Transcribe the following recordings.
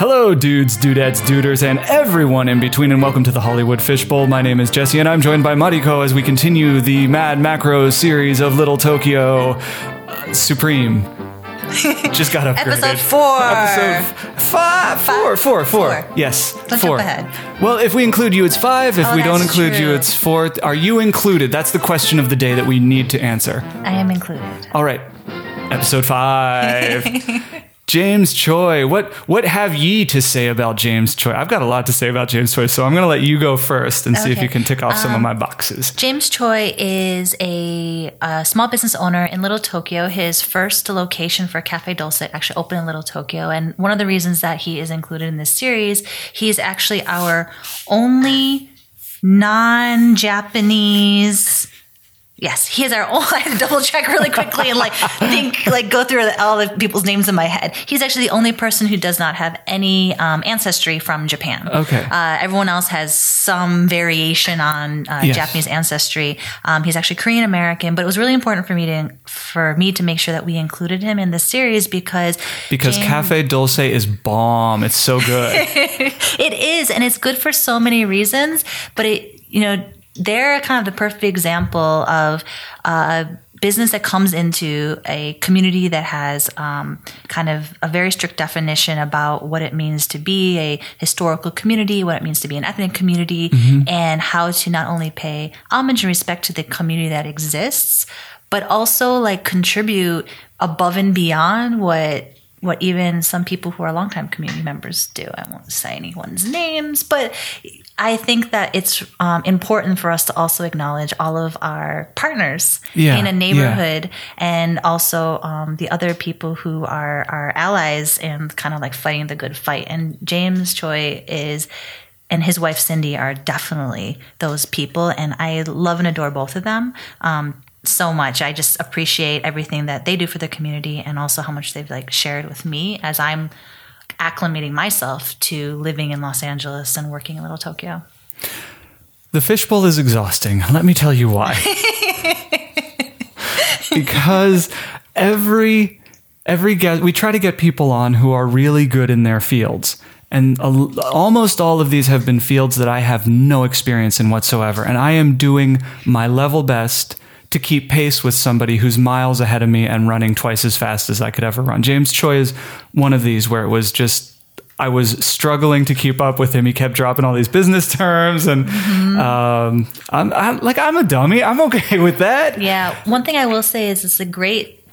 Hello, dudes, dudettes, duders, and everyone in between, and welcome to the Hollywood Fishbowl. My name is Jesse, and I'm joined by Mariko as we continue the Mad Macro series of Little Tokyo uh, Supreme. Just got upgraded. Episode four. Episode five, four, four, four. Four. Yes, Don't four. Well, if we include you, it's five. If Oh, we don't include you, it's four. Are you included? That's the question of the day that we need to answer. I am included. All right, episode five. James Choi, what what have ye to say about James Choi? I've got a lot to say about James Choi, so I'm going to let you go first and see if you can tick off some of my boxes. James Choi is a, uh small business owner in Little Tokyo. His first location for Cafe Dulce actually opened in Little Tokyo. And one of the reasons that he is included in this series, he's actually our only non Japanese. Yes, he is our only. I had to double check really quickly and like think, like go through all the people's names in my head. He's actually the only person who does not have any um, ancestry from Japan. Okay. Uh, everyone else has some variation on uh, Yes. Japanese ancestry. Um, he's actually Korean American, but it was really important for me to for me to make sure that we included him in the series because Because James- Cafe Dulce is bomb. It's so good. it is, and it's good for so many reasons. But it, you know, they're kind of the perfect example of a business that comes into a community that has um, kind of a very strict definition about what it means to be a historical community, what it means to be an ethnic community, and how to not only pay homage and respect to the community that exists, but also like contribute above and beyond what what even some people who are longtime community members do. I won't say anyone's names, but I think that it's um, important for us to also acknowledge all of our partners Yeah, in a yeah. neighborhood and also um, the other people who are our allies and kind of like fighting the good fight. And James Choi is. And his wife Cindy are definitely those people, and I love and adore both of them um, so much. I just appreciate everything that they do for the community, and also how much they've like shared with me as I'm acclimating myself to living in Los Angeles and working in Little Tokyo. The fishbowl is exhausting. Let me tell you why. because every every guest we try to get people on who are really good in their fields. And al- almost all of these have been fields that I have no experience in whatsoever. And I am doing my level best to keep pace with somebody who's miles ahead of me and running twice as fast as I could ever run. James Choi is one of these where it was just I was struggling to keep up with him. He kept dropping all these business terms, and um, I'm, I'm like, I'm a dummy. I'm okay with that. Yeah, one thing I will say is it's a great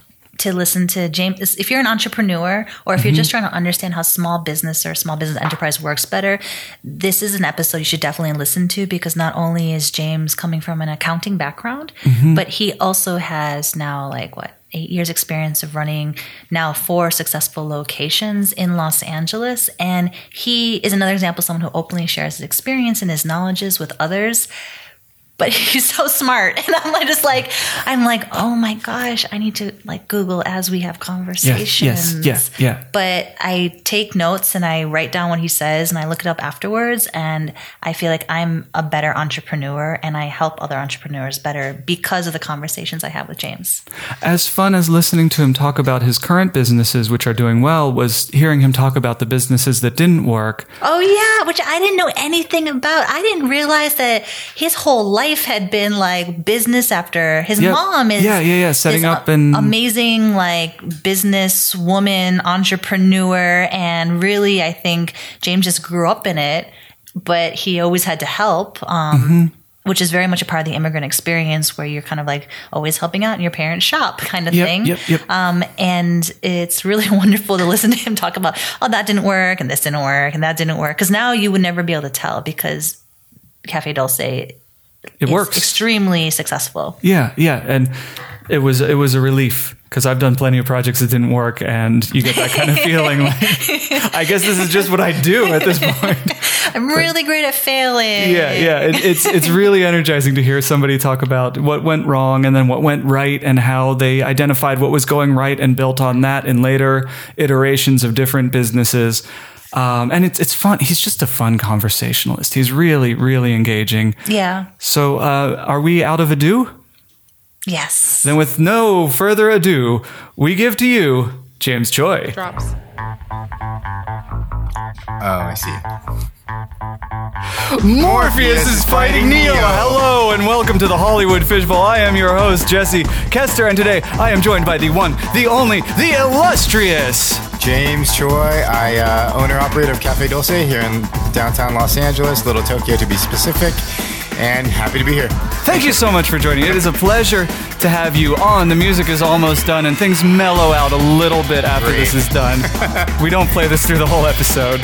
to listen to James if you're an entrepreneur or if you're mm-hmm. just trying to understand how small business or small business enterprise works better, this is an episode you should definitely listen to because not only is James coming from an accounting background, mm-hmm. but he also has now like what eight years experience of running now four successful locations in Los Angeles. And he is another example of someone who openly shares his experience and his knowledges with others but he's so smart and i'm like just like i'm like oh my gosh i need to like google as we have conversations yes, yeah. but i take notes and i write down what he says and i look it up afterwards and i feel like i'm a better entrepreneur and i help other entrepreneurs better because of the conversations i have with james As fun as listening to him talk about his current businesses, which are doing well, was hearing him talk about the businesses that didn't work. Oh yeah, which I didn't know anything about. I didn't realize that his whole life had been like business after his mom is Yeah, yeah, yeah, setting up and- amazing like business woman, entrepreneur, and really I think James just grew up in it, but he always had to help. Um Mm-hmm. Which is very much a part of the immigrant experience where you're kind of like always helping out in your parents' shop kind of Yep, thing. yep, yep. Um, and it's really wonderful to listen to him talk about, oh, that didn't work and this didn't work and that didn't work. Because now you would never be able to tell because Cafe Dulce It works. extremely successful. Yeah, yeah, and it was it was a relief because I've done plenty of projects that didn't work, and you get that kind of feeling. Like, I guess this is just what I do at this point. I'm really great at failing. Yeah, yeah, it, it's it's really energizing to hear somebody talk about what went wrong and then what went right, and how they identified what was going right and built on that in later iterations of different businesses. Um, and it's it's fun. He's just a fun conversationalist. He's really really engaging. Yeah. So, uh, are we out of ado? Yes. Then, with no further ado, we give to you James Choi. drops. Oh, I see. Morpheus is fighting Neo. Hello and welcome to the Hollywood Fishbowl. I am your host, Jesse Kester, and today I am joined by the one, the only, the illustrious. James Choi, I uh, owner operator of Cafe Dulce here in downtown Los Angeles, Little Tokyo to be specific, and happy to be here. Thank you so much for joining. It is a pleasure to have you on. The music is almost done and things mellow out a little bit after Great. this is done. we don't play this through the whole episode.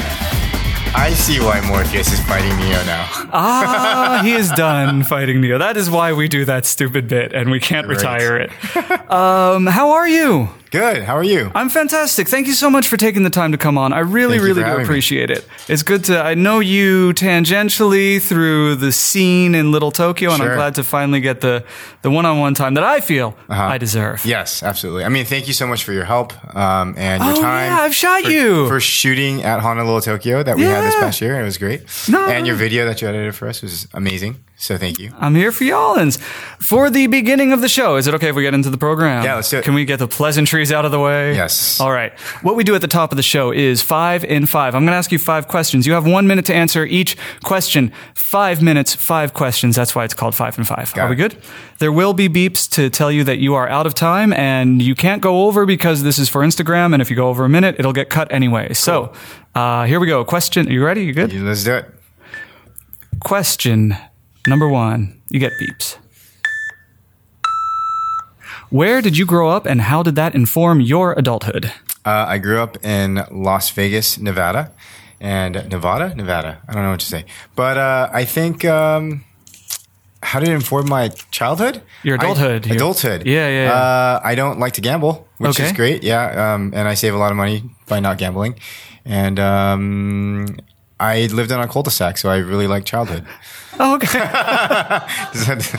I see why Morpheus is fighting Neo now. Ah, he is done fighting Neo. That is why we do that stupid bit and we can't retire it. Um, how are you? Good. How are you? I'm fantastic. Thank you so much for taking the time to come on. I really, really do having me. appreciate it. It's good to. I know you tangentially through the scene in Little Tokyo, and I'm glad to finally get the the one-on-one time that I feel Uh-huh. I deserve. Yes, absolutely. I mean, thank you so much for your help um, and your Oh, time. yeah, I've shot for, you. for shooting at Honolulu Tokyo that we had this past year. And it was great. No. And your video that you edited for us was amazing. So thank you. I'm here for y'allins. For the beginning of the show, is it okay if we get into the program? Yeah, let's do it. Can we get the pleasantries out of the way? Yes. All right. What we do at the top of the show is five in five. I'm going to ask you five questions. You have one minute to answer each question. Five minutes, five questions. That's why it's called five in five. Got are we good? There will be beeps to tell you that you are out of time and you can't go over because this is for Instagram. And if you go over a minute, it'll get cut anyway. So uh, here we go. Question. Are you ready? You good? Let's do it. Question number one. You get beeps. Where did you grow up and how did that inform your adulthood? Uh, I grew up in Las Vegas, Nevada, and Nevada, Nevada. I don't know what to say, but uh, I think um, how did it inform my childhood? Your adulthood. I, adulthood. Yeah, yeah, yeah. Uh, I don't like to gamble, which Okay. is great. Yeah, um, and I save a lot of money by not gambling, and um, I lived in a cul-de-sac, so I really like childhood. Oh, okay.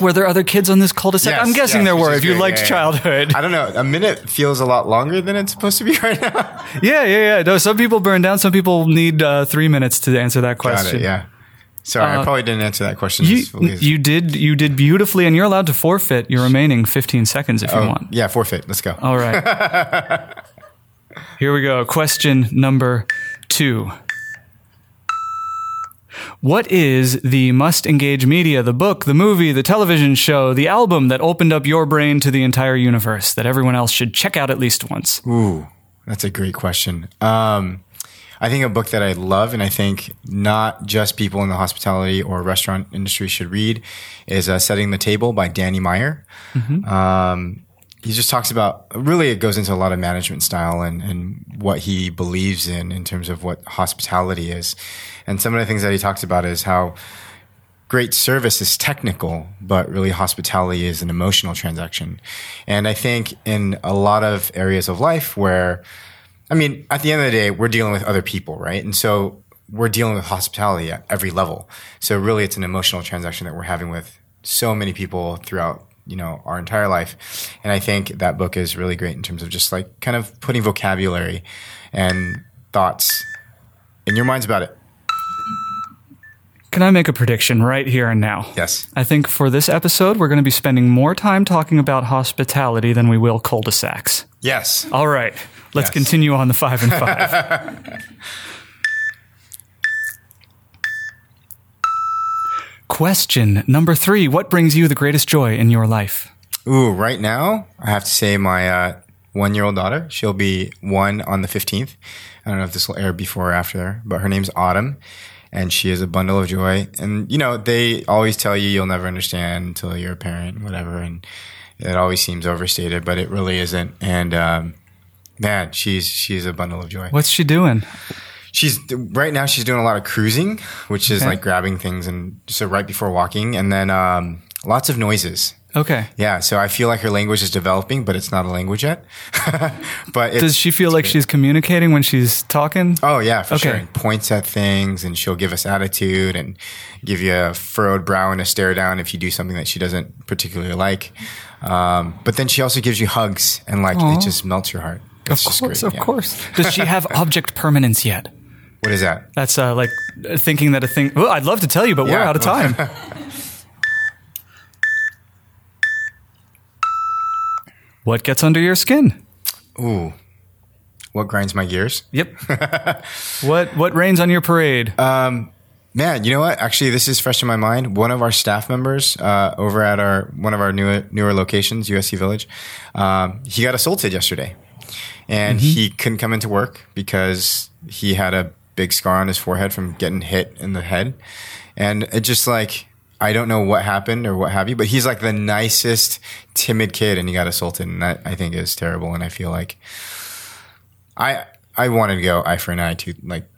Were there other kids on this cul-de-sac? Yes, I'm guessing yes, there were if you great. liked Yeah, yeah. childhood. I don't know. A minute feels a lot longer than it's supposed to be right now. yeah, yeah, yeah. No, some people burn down. Some people need uh, three minutes to answer that Got question. it. Yeah. Sorry, Uh, I probably didn't answer that question. You, you did you did beautifully, and you're allowed to forfeit your remaining 15 seconds if you Oh, want. Yeah, forfeit. Let's go. All right. Here we go. Question number two. What is the must engage media, the book, the movie, the television show, the album that opened up your brain to the entire universe that everyone else should check out at least once? Ooh, that's a great question. Um, I think a book that I love and I think not just people in the hospitality or restaurant industry should read is uh, Setting the Table by Danny Meyer. Um, he just talks about really it goes into a lot of management style and, and what he believes in in terms of what hospitality is. And some of the things that he talks about is how great service is technical, but really hospitality is an emotional transaction. And I think in a lot of areas of life where, I mean, at the end of the day, we're dealing with other people, right? And so we're dealing with hospitality at every level. So really it's an emotional transaction that we're having with so many people throughout, you know, our entire life. And I think that book is really great in terms of just like kind of putting vocabulary and thoughts in your minds about it. Can I make a prediction right here and now? Yes. I think for this episode, we're going to be spending more time talking about hospitality than we will cul-de-sacs. Yes. All right, let's Yes. continue on the five and five. Question number three What brings you the greatest joy in your life? Ooh, right now, I have to say my uh, one year old daughter, she'll be one on the 15th. I don't know if this will air before or after but her name's Autumn and she is a bundle of joy. And, you know, they always tell you you'll never understand until you're a parent, whatever. And it always seems overstated, but it really isn't. And, um, man, she's, she's a bundle of joy. What's she doing? She's right now. She's doing a lot of cruising, which is Okay. like grabbing things and so right before walking, and then um, lots of noises. Okay. Yeah, so I feel like her language is developing, but it's not a language yet. but Does she feel like she's communicating when she's talking? Oh yeah, for Okay. sure. And points at things, and she'll give us attitude and give you a furrowed brow and a stare down if you do something that she doesn't particularly like. Um, but then she also gives you hugs, and like Aw. it just melts your heart. Of It's just course, great, of yeah. course. Does she have object permanence yet? What is that? That's uh, like thinking that a thing. Well, I'd love to tell you, but we're out of time. what gets under your skin? Ooh, What grinds my gears? Yep. what what rains on your parade? Um, Man, you know what? Actually, this is fresh in my mind. One of our staff members uh, over at our one of our newer newer locations, USC Village, um, he got assaulted yesterday, and he couldn't come into work because he had a big scar on his forehead from getting hit in the head, and it just like I don't know what happened or what have you, but he's like the nicest, timid kid, and he got assaulted, and that I think is terrible, and I feel like I I wanted to go eye for an eye, tooth like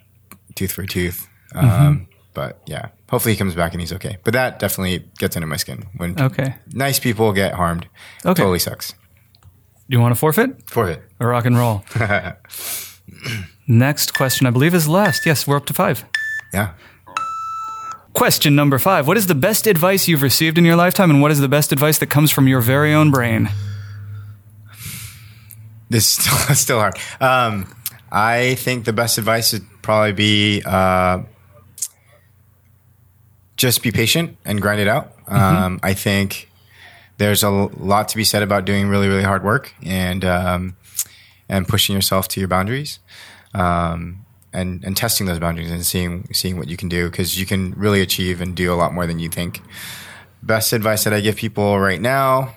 tooth for tooth. Um, But yeah, hopefully he comes back and he's okay. But that definitely gets under my skin when Okay. nice people get harmed. Okay. Totally sucks. Do you want to forfeit Forfeit. or rock and roll? Next question, I believe, is last. Yes, we're up to five. Yeah. Question number five What is the best advice you've received in your lifetime, and what is the best advice that comes from your very own brain? This is still, still hard. Um, I think the best advice would probably be uh, just be patient and grind it out. Um, I think there's a lot to be said about doing really, really hard work and um, and pushing yourself to your boundaries. Um, and, and testing those boundaries and seeing seeing what you can do because you can really achieve and do a lot more than you think. Best advice that I give people right now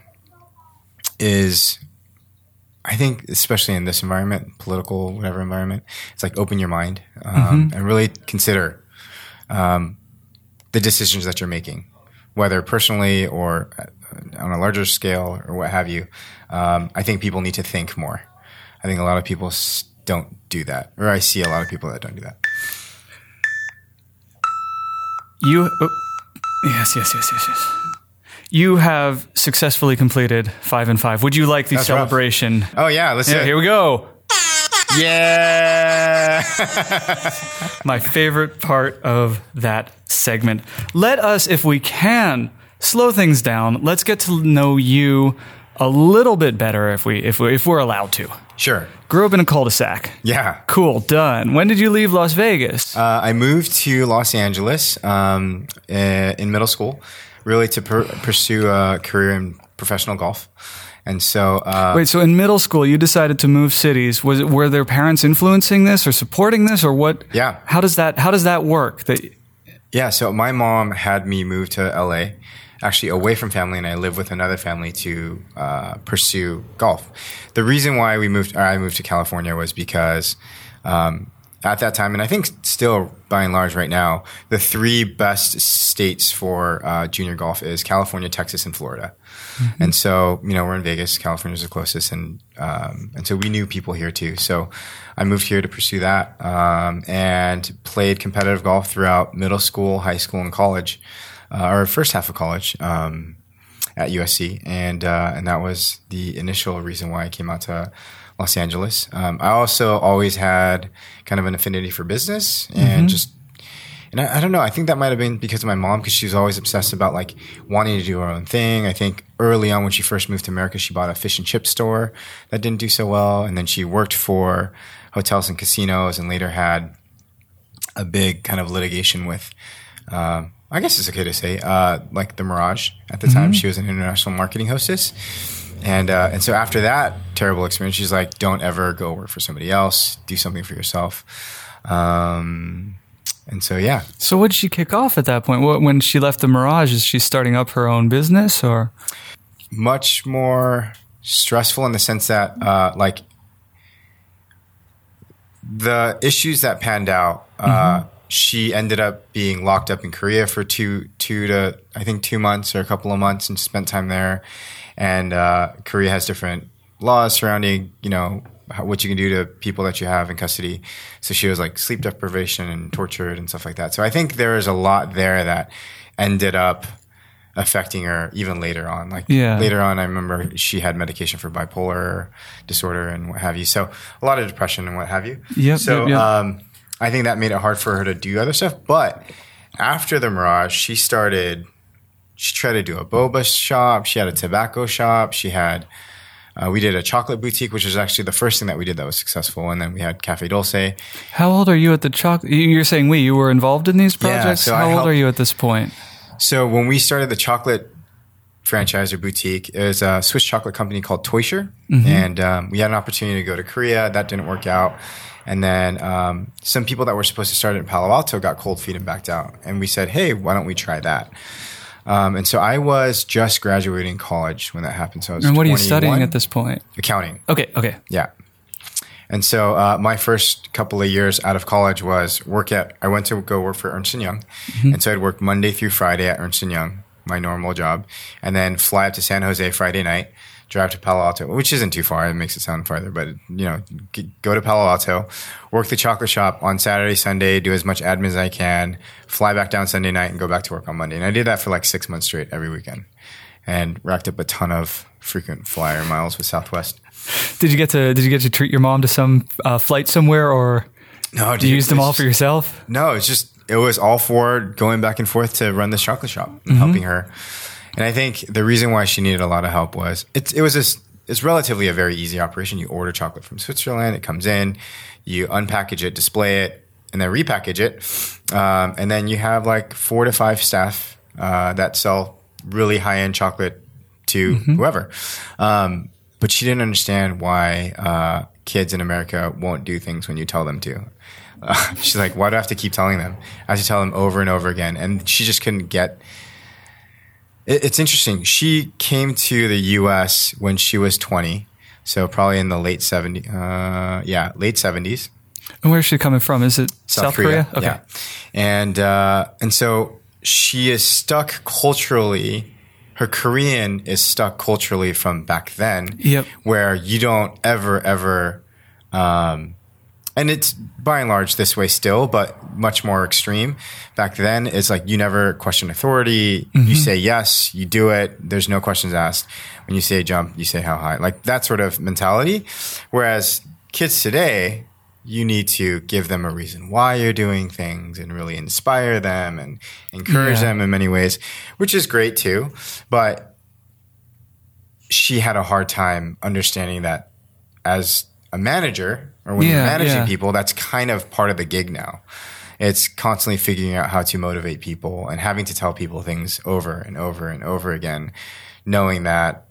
is I think, especially in this environment, political, whatever environment, it's like open your mind um, and really consider um, the decisions that you're making, whether personally or uh, on a larger scale or what have you. Um, I think people need to think more. I think a lot of people don't do that, or I see a lot of people that don't do that. You. Oh, yes, yes, yes, yes, yes. You have successfully completed five and five. Would you like the That's rough. celebration? Oh yeah, let's Yeah, here we go. Yeah. My favorite part of that segment. Let us, if we can, slow things down. Let's get to know you a little bit better if we if we if we're allowed to. sure. Grew up in a cul-de-sac. Yeah. Cool, done. When did you leave Las Vegas? Uh, I moved to Los Angeles um, uh, in middle school, really to per- pursue a career in professional golf. And so, uh, Wait, so in middle school you decided to move cities. Was it were their parents influencing this or supporting this or what? Yeah. How does that how does that work? That yeah, so my mom had me move to LA, actually away from family, and I live with another family to uh, pursue golf. The reason why we moved, or I moved to California, was because um, at that time, and I think still by and large right now, the three best states for uh, junior golf is California, Texas, and Florida. And so, you know, we're in Vegas. California's the closest, and um, and so we knew people here too. So I moved here to pursue that, um, and played competitive golf throughout middle school, high school, and college, uh, or first half of college um, at USC, and uh, and that was the initial reason why I came out to Los Angeles. Um, I also always had kind of an affinity for business and just and I, I don't know. I think that might have been because of my mom, because she was always obsessed about like wanting to do her own thing. I think early on when she first moved to America, she bought a fish and chip store that didn't do so well, and then she worked for hotels and casinos, and later had a big kind of litigation with. Um, I guess it's okay to say, uh, like the Mirage. At the time, she was an international marketing hostess, and uh, and so after that terrible experience, she's like, "Don't ever go work for somebody else. Do something for yourself." Um, and so yeah, so what did she kick off at that point? What, when she left the Mirage, is she starting up her own business or? much more stressful in the sense that uh, like the issues that panned out uh, she ended up being locked up in korea for two two to i think two months or a couple of months and spent time there and uh, korea has different laws surrounding you know how, what you can do to people that you have in custody so she was like sleep deprivation and tortured and stuff like that so i think there is a lot there that ended up affecting her even later on. Like Yeah. later on, I remember she had medication for bipolar disorder and what have you. So a lot of depression and what have you. Yep, So yep, yep. Um, I think that made it hard for her to do other stuff. But after the Mirage, she started. She tried to do a boba shop. She had a tobacco shop. She had. Uh, we did a chocolate boutique, which was actually the first thing that we did that was successful. And then we had Cafe Dulce. How old are you at the chocolate? You're saying we, you were involved in these projects. Yeah, so I How old helped- are you at this point? So when we started the chocolate franchise or boutique. It was a Swiss chocolate company called Teuscher, and um, we had an opportunity to go to Korea. That didn't work out. And then um, some people that were supposed to start in Palo Alto got cold feet and backed out. And we said, hey, why don't we try that? Um, and so I was just graduating college when that happened. So I was And what are you studying at this point? Accounting. Okay, okay. Yeah. And so uh, my first couple of years out of college was work at. I went to go work for Ernst and Young, and so I'd work Monday through Friday at Ernst and Young, my normal job, and then fly up to San Jose Friday night, drive to Palo Alto, which isn't too far. It makes it sound farther, but you know, go to Palo Alto, work the chocolate shop on Saturday, Sunday, do as much admin as I can, fly back down Sunday night, and go back to work on Monday. And I did that for like six months straight every weekend, and racked up a ton of frequent flyer miles with Southwest. Did you get to Did you get to treat your mom to some uh, flight somewhere, or No, did you use them all for yourself? No, it's just it was all for going back and forth to run this chocolate shop and helping her. And I think the reason why she needed a lot of help was it it was this it's relatively a very easy operation. You order chocolate from Switzerland, it comes in, you unpackage it, display it, and then repackage it, um, and then you have like four to five staff uh, that sell really high end chocolate to whoever. Um, but she didn't understand why uh, kids in America won't do things when you tell them to. Uh, she's like, why do I have to keep telling them? I have to tell them over and over again. And she just couldn't get. It, it's interesting. She came to the U.S. when she was 20, so probably in the late 70s. Uh, yeah, late 70s. And where's she coming from? Is it South, Korea? Okay. Yeah. And uh, and so she is stuck culturally. Her Korean is stuck culturally from back then. Yep. Where you don't ever ever, um, and it's by and large this way still, but much more extreme. Back then, it's like you never question authority. You mm-hmm. say yes, you do it. There's no questions asked. When you say jump, you say how high. Like that sort of mentality. Whereas kids today, you need to give them a reason why you're doing things and really inspire them and encourage Yeah. them in many ways, which is great too. But she had a hard time understanding that as a manager or when you're managing yeah. people, that's kind of part of the gig now. It's constantly figuring out how to motivate people and having to tell people things over and over and over again, knowing that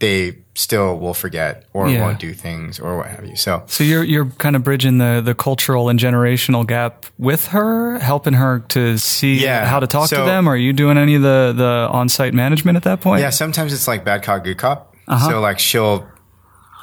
they still will forget or Yeah. won't do things or what have you. So So you're you're kind of bridging the the cultural and generational gap with her, helping her to see Yeah. how to talk to So- them. Are you doing any of the the on site management at that point? Yeah, sometimes it's like bad cop, good cop. Uh-huh. So like she'll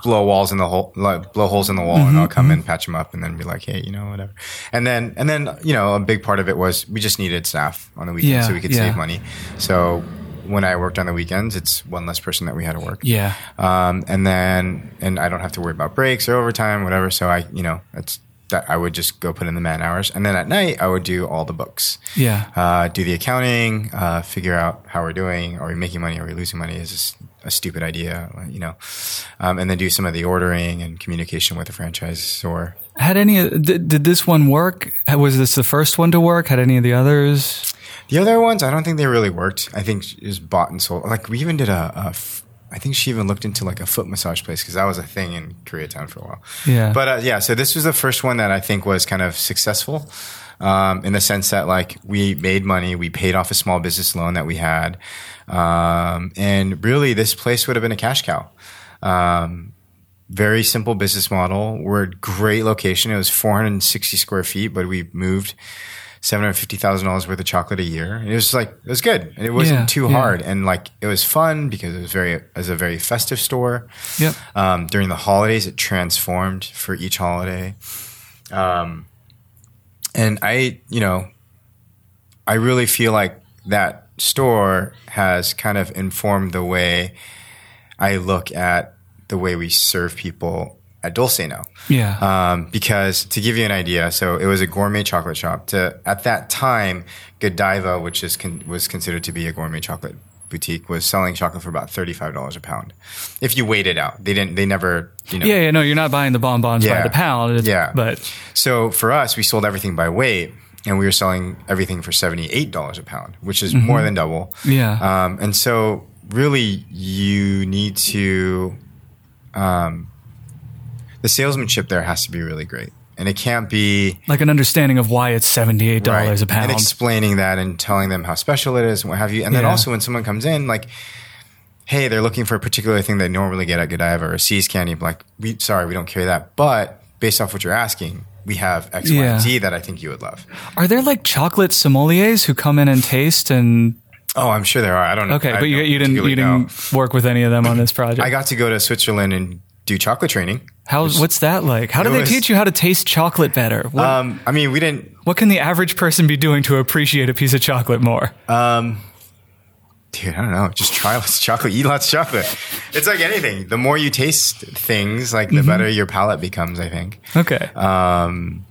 blow walls in the hole, like blow holes in the wall, Mm-hmm, and I'll come in, patch them up, and then be like, hey, you know, whatever. And then and then you know, a big part of it was we just needed staff on the weekends Yeah, so we could yeah. save money. So when I worked on the weekends, it's one less person that we had to work. Yeah. Um, and then and I don't have to worry about breaks or overtime, whatever. So I, you know, it's that I would just go put in the man hours, and then at night I would do all the books Yeah. uh, do the accounting, uh, figure out how we're doing. Are we making money? Are we losing money? Is this a stupid idea? You know, um, and then do some of the ordering and communication with the franchisor. Had any did, did this one work? Was this the first one to work? Had any of the others? The other ones, I don't think they really worked. I think it was bought and sold. Like we even did a, a f- I think she even looked into like a foot massage place because that was a thing in Koreatown for a while. Yeah. But uh, yeah, so this was the first one that I think was kind of successful um, in the sense that like we made money, we paid off a small business loan that we had, um, and really this place would have been a cash cow. Um, very simple business model. We're a great location. It was 460 square feet, but we moved seven hundred fifty thousand dollars worth of chocolate a year. And it was like it was good, and it wasn't Yeah, too yeah. hard, and like it was fun because it was very was a very festive store. Yep. Um, during the holidays, it transformed for each holiday. Um, and I, you know, I really feel like that store has kind of informed the way I look at the way we serve people at Dulce now. Yeah. Um, because to give you an idea, so it was a gourmet chocolate shop. To at that time, Godiva, which is con- was considered to be a gourmet chocolate boutique, was selling chocolate for about thirty five dollars a pound. If you weighed it out, they didn't. They never, you know. yeah, yeah, no, you're not buying the bonbons by the pound. Yeah. But So for us, we sold everything by weight, and we were selling everything for seventy eight dollars a pound, which is more than double. yeah. Um, and so, really, you need to. Um, the salesmanship there has to be really great, and it can't be Like an understanding of why it's $78 a pound. and explaining that and telling them how special it is and what have you. And then also when someone comes in, like, hey, they're looking for a particular thing they normally get at Godiva or See's Candy. Like, we sorry, we don't carry that, but based off what you're asking, we have X, Y, and Z that I think you would love. Are there like chocolate sommeliers who come in and taste and Oh, I'm sure there are. I don't know. Okay, I but you, you didn't you know. didn't work with any of them on this project. I got to go to Switzerland and do chocolate training. How what's that like? How do they was- teach you how to taste chocolate better? What, Um, I mean, we didn't. what can the average person be doing to appreciate a piece of chocolate more? Dude, I don't know. Just try lots of chocolate. Eat lots of chocolate. It's like anything. The more you taste things, like the Mm-hmm. better your palate becomes. I think. Okay. Um,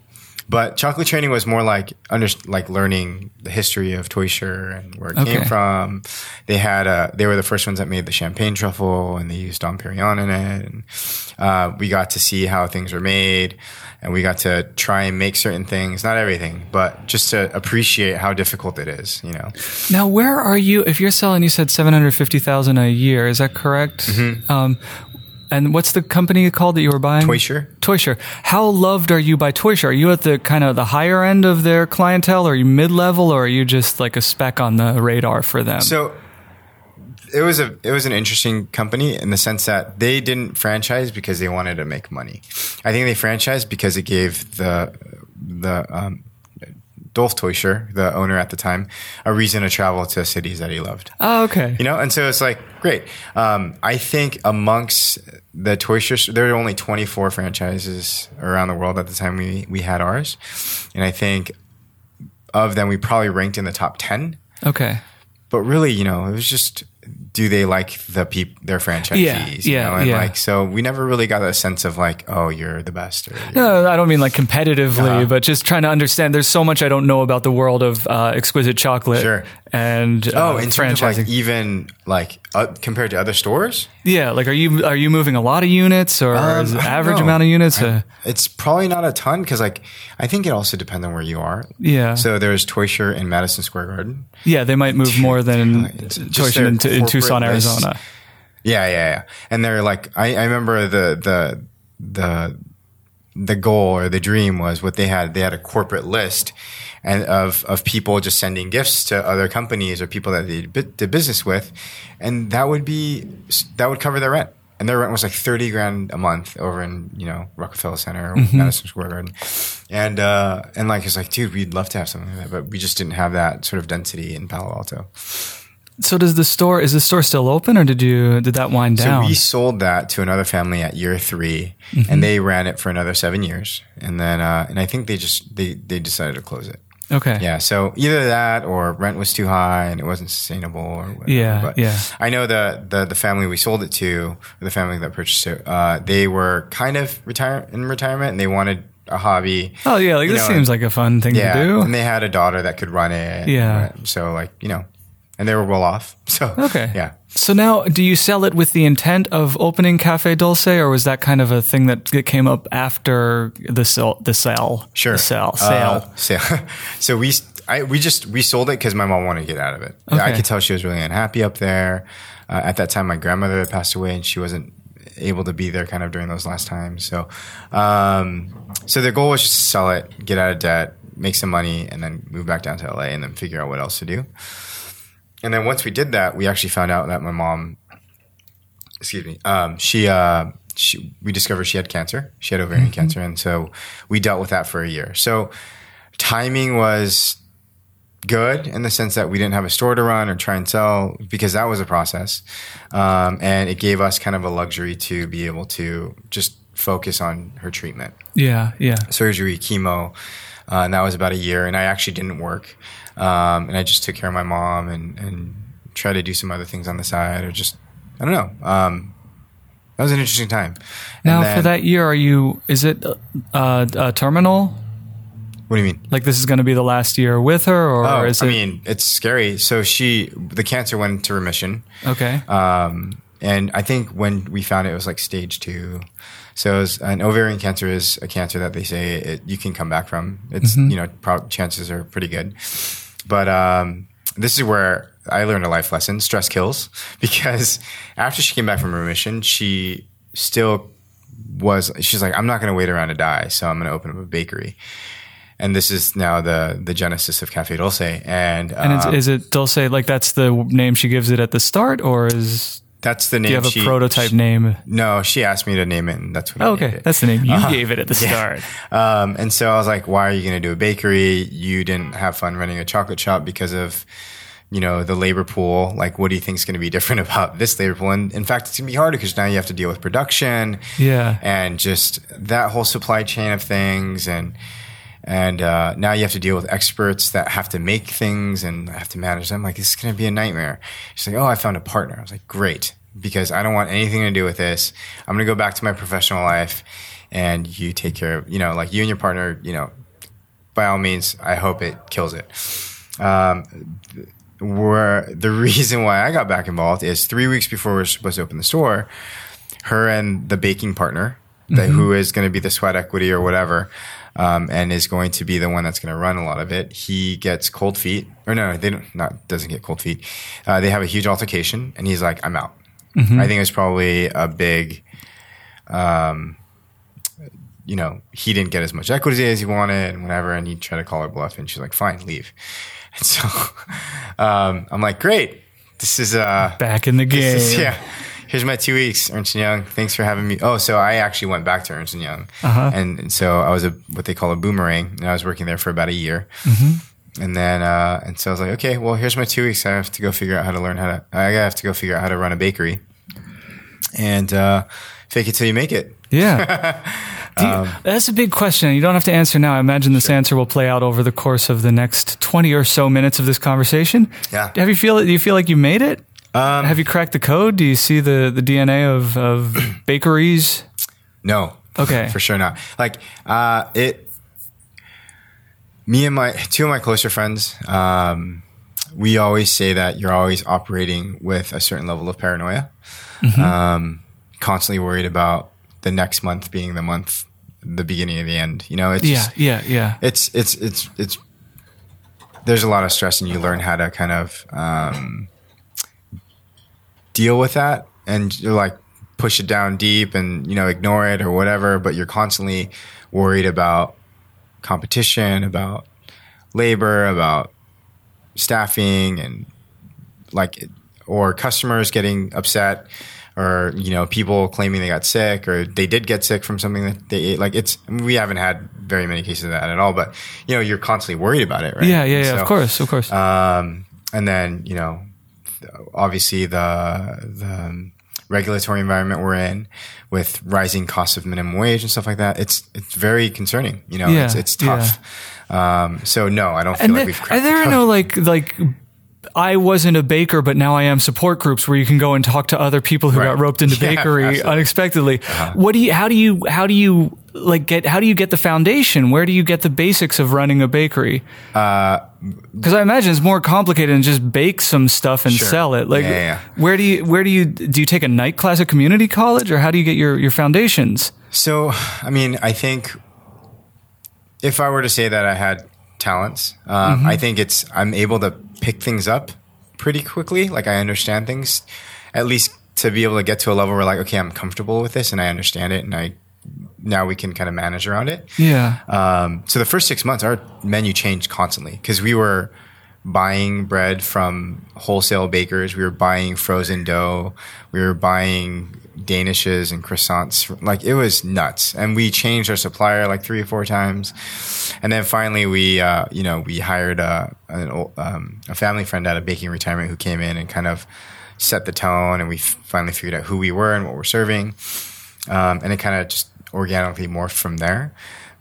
but chocolate training was more like under, like learning the history of Teuscher and where it Okay. came from. They had a, they were the first ones that made the champagne truffle and they used Dom Perignon in it. And, uh, we got to see how things were made and we got to try and make certain things, not everything, but just to appreciate how difficult it is, you know? Now, where are you? If you're selling, you said seven hundred fifty thousand a year. Is that correct? Mm-hmm. Um, and what's the company called that you were buying? Teuscher. Teuscher. How loved are you by Teuscher? Are you at the kind of the higher end of their clientele? Or are you mid level, or are you just like a speck on the radar for them? So it was a it was an interesting company in the sense that they didn't franchise because they wanted to make money. I think they franchised because it gave the the um, Dolf Teuscher, the owner at the time, a reason to travel to cities that he loved. oh, okay. You know, and so it's like great. Um, I think amongst the Shop, there were only 24 franchises around the world at the time we we had ours, and I think of them we probably ranked in the top 10. okay. But really, you know, it was just do they like the peop their franchisees? Yeah, you yeah, know? and yeah. like so we never really got a sense of like, oh, you're the best. Or, No, I don't mean like competitively, Uh-huh. but just trying to understand. There's so much I don't know about the world of uh, exquisite chocolate. Sure. And uh, Oh, in terms of franchising. like even like uh, compared to other stores, yeah, like are you are you moving a lot of units or Um, is it I don't average know. amount of units? uh, it's probably not a ton because like I think it also depends on where you are. yeah, So there's Teuscher in Madison Square Garden. yeah, they might move more than Toyshin in, in Tucson, list. Arizona. Yeah, yeah, yeah. And they're like, I, I remember the the the the goal or the dream was what they had. They had a corporate list and of of people just sending gifts to other companies or people that they did business with, and that would be that would cover their rent. And their rent was like thirty grand a month over in you know Rockefeller Center or Madison Square Garden, and uh, and like it's like, dude, we'd love to have something like that, but we just didn't have that sort of density in Palo Alto. So does the store is the store still open or did you did that wind down? So we sold that to another family at year 3 and they ran it for another seven years, and then uh, and I think they just they they decided to close it. Okay. Yeah, so either that or rent was too high and it wasn't sustainable or whatever. Yeah, but yeah. I know the the the family we sold it to, the family that purchased it, uh, they were kind of retire in retirement and they wanted a hobby. Oh yeah, like You this know, seems like a fun thing yeah, to do. and they had a daughter that could run it. Yeah. so like you know, and they were well off. So Okay. yeah. So now, do you sell it with the intent of opening Cafe Dulce, or was that kind of a thing that came up after the sell, the sale? Sure. The sale. Uh, Sale. sale. so we, I, we just, we sold it because my mom wanted to get out of it. Okay. I could tell she was really unhappy up there. Uh, at that time, my grandmother had passed away and she wasn't able to be there kind of during those last times. So, um, so the goal was just to sell it, get out of debt, make some money, and then move back down to LA and then figure out what else to do. And then once we did that, we actually found out that my mom, excuse me, um, she, uh, she, we discovered she had cancer. She had ovarian cancer, and so we dealt with that for a year. So timing was good in the sense that we didn't have a store to run or try and sell because that was a process, um, and it gave us kind of a luxury to be able to just focus on her treatment Yeah. Yeah. surgery, chemo, uh, and that was about a year. And I actually didn't work, um, and I just took care of my mom and and tried to do some other things on the side, or just I don't know. Um, that was an interesting time. And Now, then- for that year, are you? Is it uh, uh, terminal? what do you mean? Like this is going to be the last year with her, or Oh, is it? I mean, it's scary. So she, the cancer went into remission. okay. Um, and I think when we found it, it was like stage two. So was, an ovarian cancer is a cancer that they say it, you can come back from. It's, you know, pro- chances are pretty good. But um, this is where I learned a life lesson stress kills. Because after she came back from remission, she still was she's like, I'm not going to wait around to die, so I'm going to open up a bakery. And this is now the the genesis of Cafe Dulce. And, And um, is it Dulce like that's the name she gives it at the start, or is that's the name. do you have a she- prototype she- name? no, she asked me to name it, and that's what I Oh, okay, that's the name you Uh-huh. gave it at the start. Um, and so I was like, why are you going to do a bakery? You didn't have fun running a chocolate shop because of, you know, the labor pool. Like, what do you think is going to be different about this labor pool? And in fact, it's going to be harder because now you have to deal with production Yeah. and just that whole supply chain of things. And, and, uh, now you have to deal with experts that have to make things and have to manage them. Like, this is going to be a nightmare. She's like, oh, I found a partner. I was like, great. Because I don't want anything to do with this. I'm going to go back to my professional life and you take care of, you know, like you and your partner, you know, by all means, I hope it kills it. Um, where the reason why I got back involved is three weeks before we we're supposed to open the store, her and the baking partner, that who is going to be the sweat equity or whatever, um, and is going to be the one that's going to run a lot of it. He gets cold feet, or no, they don't. Not doesn't get cold feet. Uh, they have a huge altercation, and he's like, "I'm out." I think it was probably a big um, you know, he didn't get as much equity as he wanted and whatever. And he tried to call her bluff and she's like, fine, leave. And so, um, I'm like, great. This is, uh, Back in the game. this is- yeah. Here's my two weeks, Ernst Young. Thanks for having me. Oh, so I actually went back to Ernst Young, Uh-huh. and, so I was a what they call a boomerang, and I was working there for about a year. Mm-hmm. And then, uh, and so I was like, okay, well, here's my two weeks. I have to go figure out how to learn how to. I have to go figure out how to run a bakery, and uh, fake it till you make it. Yeah. You- that's a big question. You don't have to answer now. I imagine this answer will play out over the course of the next 20 or so minutes of this conversation. Yeah. Have you feel do you feel like you made it? Um, have you cracked the code? Do you see the, the DNA of, of bakeries? No. Okay. For sure not. Like, uh, it, me and my, two of my closer friends, um, we always say that you're always operating with a certain level of paranoia, um, constantly worried about the next month being the month, the beginning of the end. You know, it's, Yeah, yeah, yeah. it's, it's, it's, it's, there's a lot of stress and you learn how to kind of, um, deal with that and you're like push it down deep and you know ignore it or whatever but you're constantly worried about competition about labor about staffing and like or customers getting upset or you know people claiming they got sick or they did get sick from something that they ate like it's I mean, we haven't had very many cases of that at all but you know you're constantly worried about it right Yeah, yeah, yeah. So- of course, of course. um, and then you know, obviously the the regulatory environment we're in, with rising costs of minimum wage and stuff like that, it's it's very concerning. You know, Yeah, it's it's tough. Um, so no, I don't feel and like there, we've. are the there code. no like like I wasn't a baker, but now I am support groups where you can go and talk to other people who Right. got roped into Yeah, bakery. Uh-huh. unexpectedly. What do you? How do you? How do you like get? How do you get the foundation? Where do you get the basics of running a bakery? Uh, Because I imagine it's more complicated than just bake some stuff and Sure. sell it. Like, Yeah, yeah, where do you? Where do you? Do you take a night class at community college, or how do you get your your foundations? So, I mean, I think if I were to say that I had talents, um, I think it's I'm able to pick things up pretty quickly. Like I understand things, at least to be able to get to a level where like, okay, I'm comfortable with this and I understand it, and I now we can kind of manage around it. Yeah. Um, so the first six months, our menu changed constantly because we were buying bread from wholesale bakers. We were buying frozen dough. We were buying danishes and croissants. Like it was nuts. And we changed our supplier like three or four times. And then finally, we uh, you know we hired a an, old- um, a family friend out of baking retirement who came in and kind of set the tone. And we finally figured out who we were and what we're serving um, and it kind of just organically morphed from there.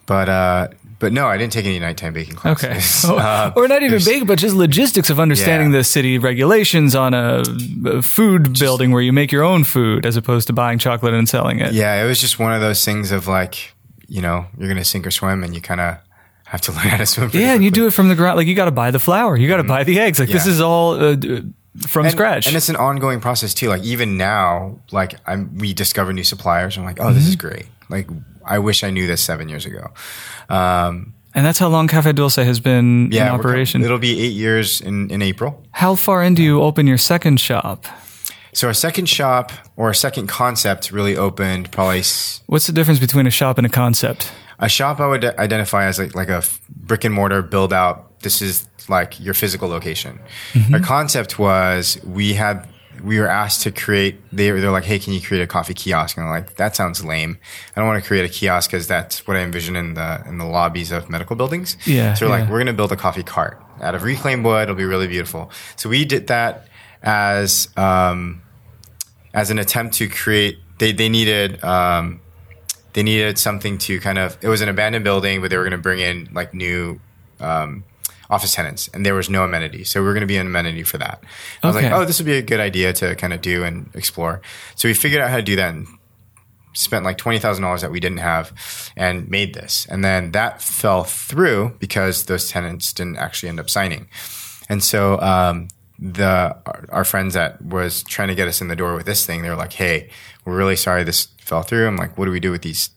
But uh, but no, I didn't take any nighttime baking classes. Okay. Uh, or not even bake, but just logistics of understanding Yeah. the city regulations on a, a food building where you make your own food as opposed to buying chocolate and selling it. yeah, it was just one of those things of like, you know, you're gonna sink or swim, and you kind of have to learn how to swim. Yeah, and you do it from the ground. Like you got to buy the flour, you got to buy the eggs. Like this is all uh, from and, scratch. and it's an ongoing process too. Like even now, like I'm, we discover new suppliers. I'm like, oh, this is Mm-hmm. great. Like I wish I knew this seven years ago. Um, And that's how long Cafe Dulce has been yeah, in operation. It'll be eight years in in April. How far in do you open your second shop? So our second shop or our second concept really opened probably s- What's the difference between a shop and a concept? a shop I would identify as like, like a f- brick and mortar build out. This is like your physical location. Our concept was we had we were asked to create. They were they're like, hey, can you create a coffee kiosk? And I'm like, that sounds lame. I don't want to create a kiosk because that's what I envision in the in the lobbies of medical buildings. Yeah, So we're like, we're gonna build a coffee cart out of reclaimed wood. It'll be really beautiful. So we did that as um, as an attempt to create. They they needed. Um, they needed something to kind of it was an abandoned building but they were going to bring in like new um, office tenants and there was no amenity. So we were going to be an amenity for that. I was like oh this would be a good idea to kind of do and explore. So we figured out how to do that and spent like $20000 that we didn't have and made this. And then that fell through because those tenants didn't actually end up signing. And so um, the our, our friends that was trying to get us in the door with this thing, they were like, "Hey, we're really sorry this fell through." I'm like, "What do we do with these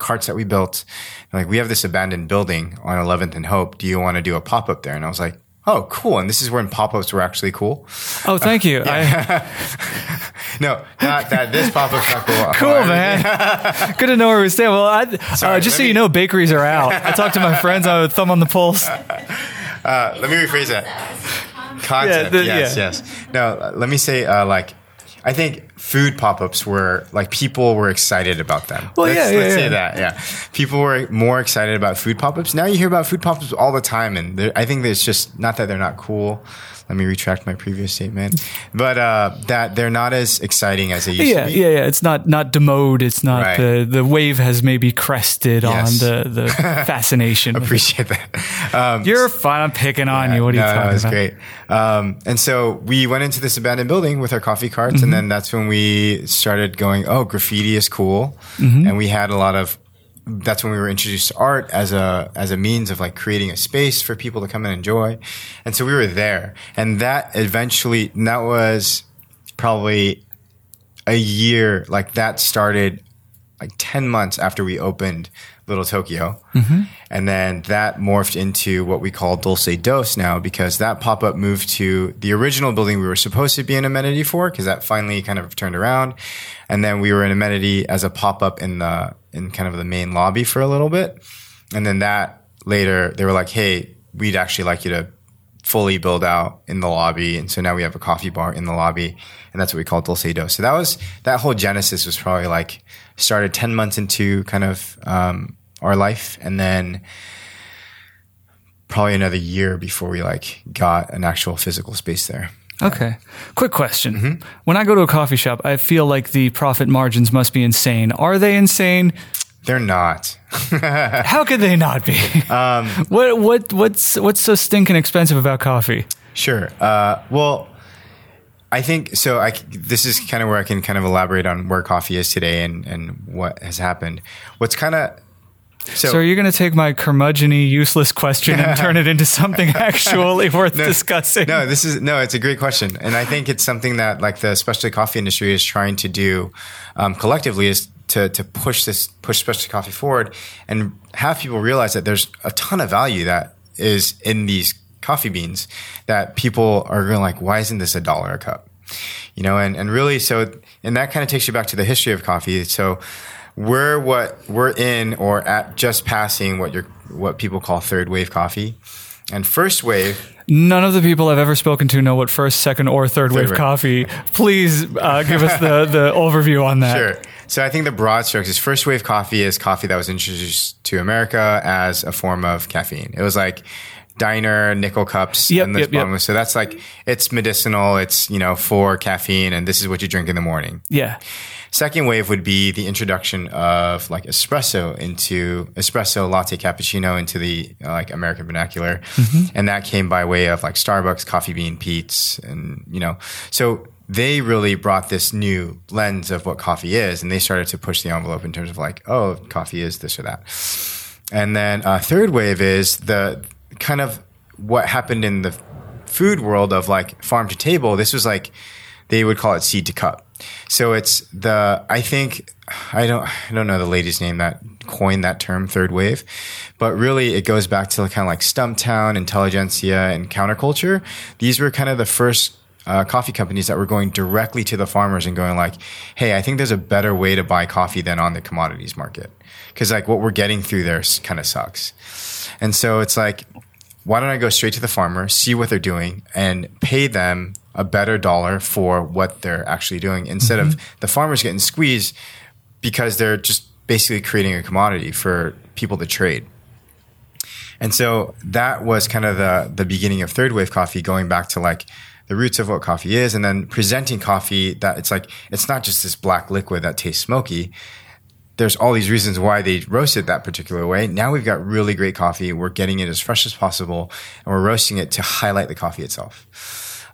carts that we built?" They're like, "We have this abandoned building on 11th and Hope. Do you want to do a pop up there?" And I was like, "Oh, cool!" And this is when pop ups were actually cool. Oh, thank you. I, No, not that this pop up's not cool. cool, man. Good to know where we stand. Well, I, uh, just so me- you know, bakeries are out. I talked to my friends. I have a thumb on the pulse. Uh, let me rephrase that. Concept, the- yes, yeah. yes. No, uh, let me say, uh, like, I think food pop-ups were like people were excited about them. Well, let's, yeah, yeah, let's yeah. say that. Yeah, people were more excited about food pop-ups. Now you hear about food pop-ups all the time, and I think it's just not that they're not cool. Let me retract my previous statement, but uh, that they're not as exciting as they used Yeah, to be. yeah, yeah. It's not not demode. It's not Right. the the wave has maybe crested Yes. on the the fascination. Appreciate that. Um, You're fine. I'm picking on you. What are you talking no, it's about? great. Um, and so we went into this abandoned building with our coffee carts, Mm-hmm. and then that's when we started going, "Oh, graffiti is cool," Mm-hmm. and we had a lot of. That's when we were introduced to art as a as a means of like creating a space for people to come and enjoy, and so we were there, and that eventually and that was probably a year like that started like 10 months after we opened Little Tokyo. Mm-hmm. And then that morphed into what we call Dulce Dos now because that pop up moved to the original building we were supposed to be an amenity for because that finally kind of turned around. And then we were an amenity as a pop up in the, in kind of the main lobby for a little bit. And then that later they were like, Hey, we'd actually like you to fully build out in the lobby. And so now we have a coffee bar in the lobby. And that's what we call Dulce Dos. So that was, that whole genesis was probably like started 10 months into kind of, um, our life. And then probably another year before we like got an actual physical space there. Okay. Quick question. Mm-hmm. When I go to a coffee shop, I feel like the profit margins must be insane. Are they insane? They're not. How could they not be? Um, what what what's what's so stinking expensive about coffee? Sure. Uh, well, I think so. I this is kind of where I can kind of elaborate on where coffee is today and and what has happened. What's kind of so, So are you going to take my curmudgeony, useless question and turn it into something actually worth discussing? No, this is no. It's a great question, and I think it's something that like the specialty coffee industry is trying to do um, collectively is to to push this push specialty coffee forward and have people realize that there's a ton of value that is in these coffee beans that people are going like, why isn't this a dollar a cup? You know, and and really so, and that kind of takes you back to the history of coffee. So we're what we're in or at just passing what you're what people call third wave coffee. And first wave, None of the people I've ever spoken to know what first, second, or third, wave wave. coffee. Please uh, give us the, the overview on that. Sure. So I think the broad strokes is first wave coffee is coffee that was introduced to America as a form of caffeine. It was like diner nickel cups Yep, and the yep, yep. So that's like it's medicinal. It's you know for caffeine, and this is what you drink in the morning. Yeah. Second wave would be the introduction of like espresso into espresso, latte, cappuccino into the uh, like American vernacular, and that came by way of like Starbucks, Coffee Bean, Peet's, and you know, so they really brought this new lens of what coffee is, and they started to push the envelope in terms of like, oh, coffee is this or that. And then uh, third wave is the kind of what happened in the food world of like farm to table. This was like they would call it seed to cup. So it's the I think I don't I don't know the lady's name that coined that term third wave, but really it goes back to kind of like Stumptown, intelligentsia, and Counter Culture. These were kind of the first uh, coffee companies that were going directly to the farmers and going like, "Hey, I think there's a better way to buy coffee than on the commodities market because like what we're getting through there kind of sucks." And so it's like, why don't I go straight to the farmer, see what they're doing, and pay them a better dollar for what they're actually doing instead mm-hmm. of the farmers getting squeezed because they're just basically creating a commodity for people to trade. And so that was kind of the the beginning of third wave coffee, going back to like the roots of what coffee is, and then presenting coffee that it's like it's not just this black liquid that tastes smoky. There's all these reasons why they roast it that particular way. Now we've got really great coffee. We're getting it as fresh as possible, and we're roasting it to highlight the coffee itself.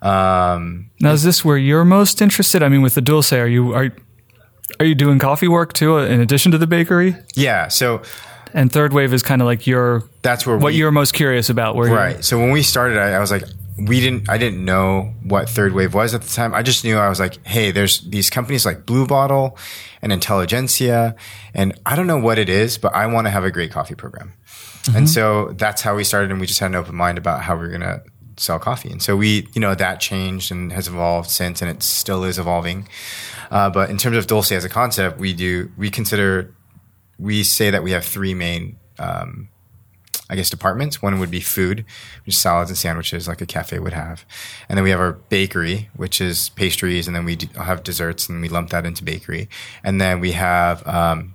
Um, now, is this where you're most interested? I mean, with the Dulce, are you are are you doing coffee work too, in addition to the bakery? Yeah. So and third wave is kind of like your that's where what we, you're most curious about. Where right. So when we started, I, I, was like, we didn't. I didn't know what third wave was at the time. I just knew I was like, hey, there's these companies like Blue Bottle and Intelligentsia, and I don't know what it is, but I want to have a great coffee program. Mm-hmm. And so that's how we started, and we just had an open mind about how we are gonna sell coffee. And so we, you know, that changed and has evolved since, and it still is evolving. Uh, but in terms of Dulce as a concept, we do we consider we say that we have three main, um, I guess, departments. One would be food, which is salads and sandwiches, like a cafe would have, and then we have our bakery, which is pastries, and then we have desserts, and we lump that into bakery, and then we have. Um,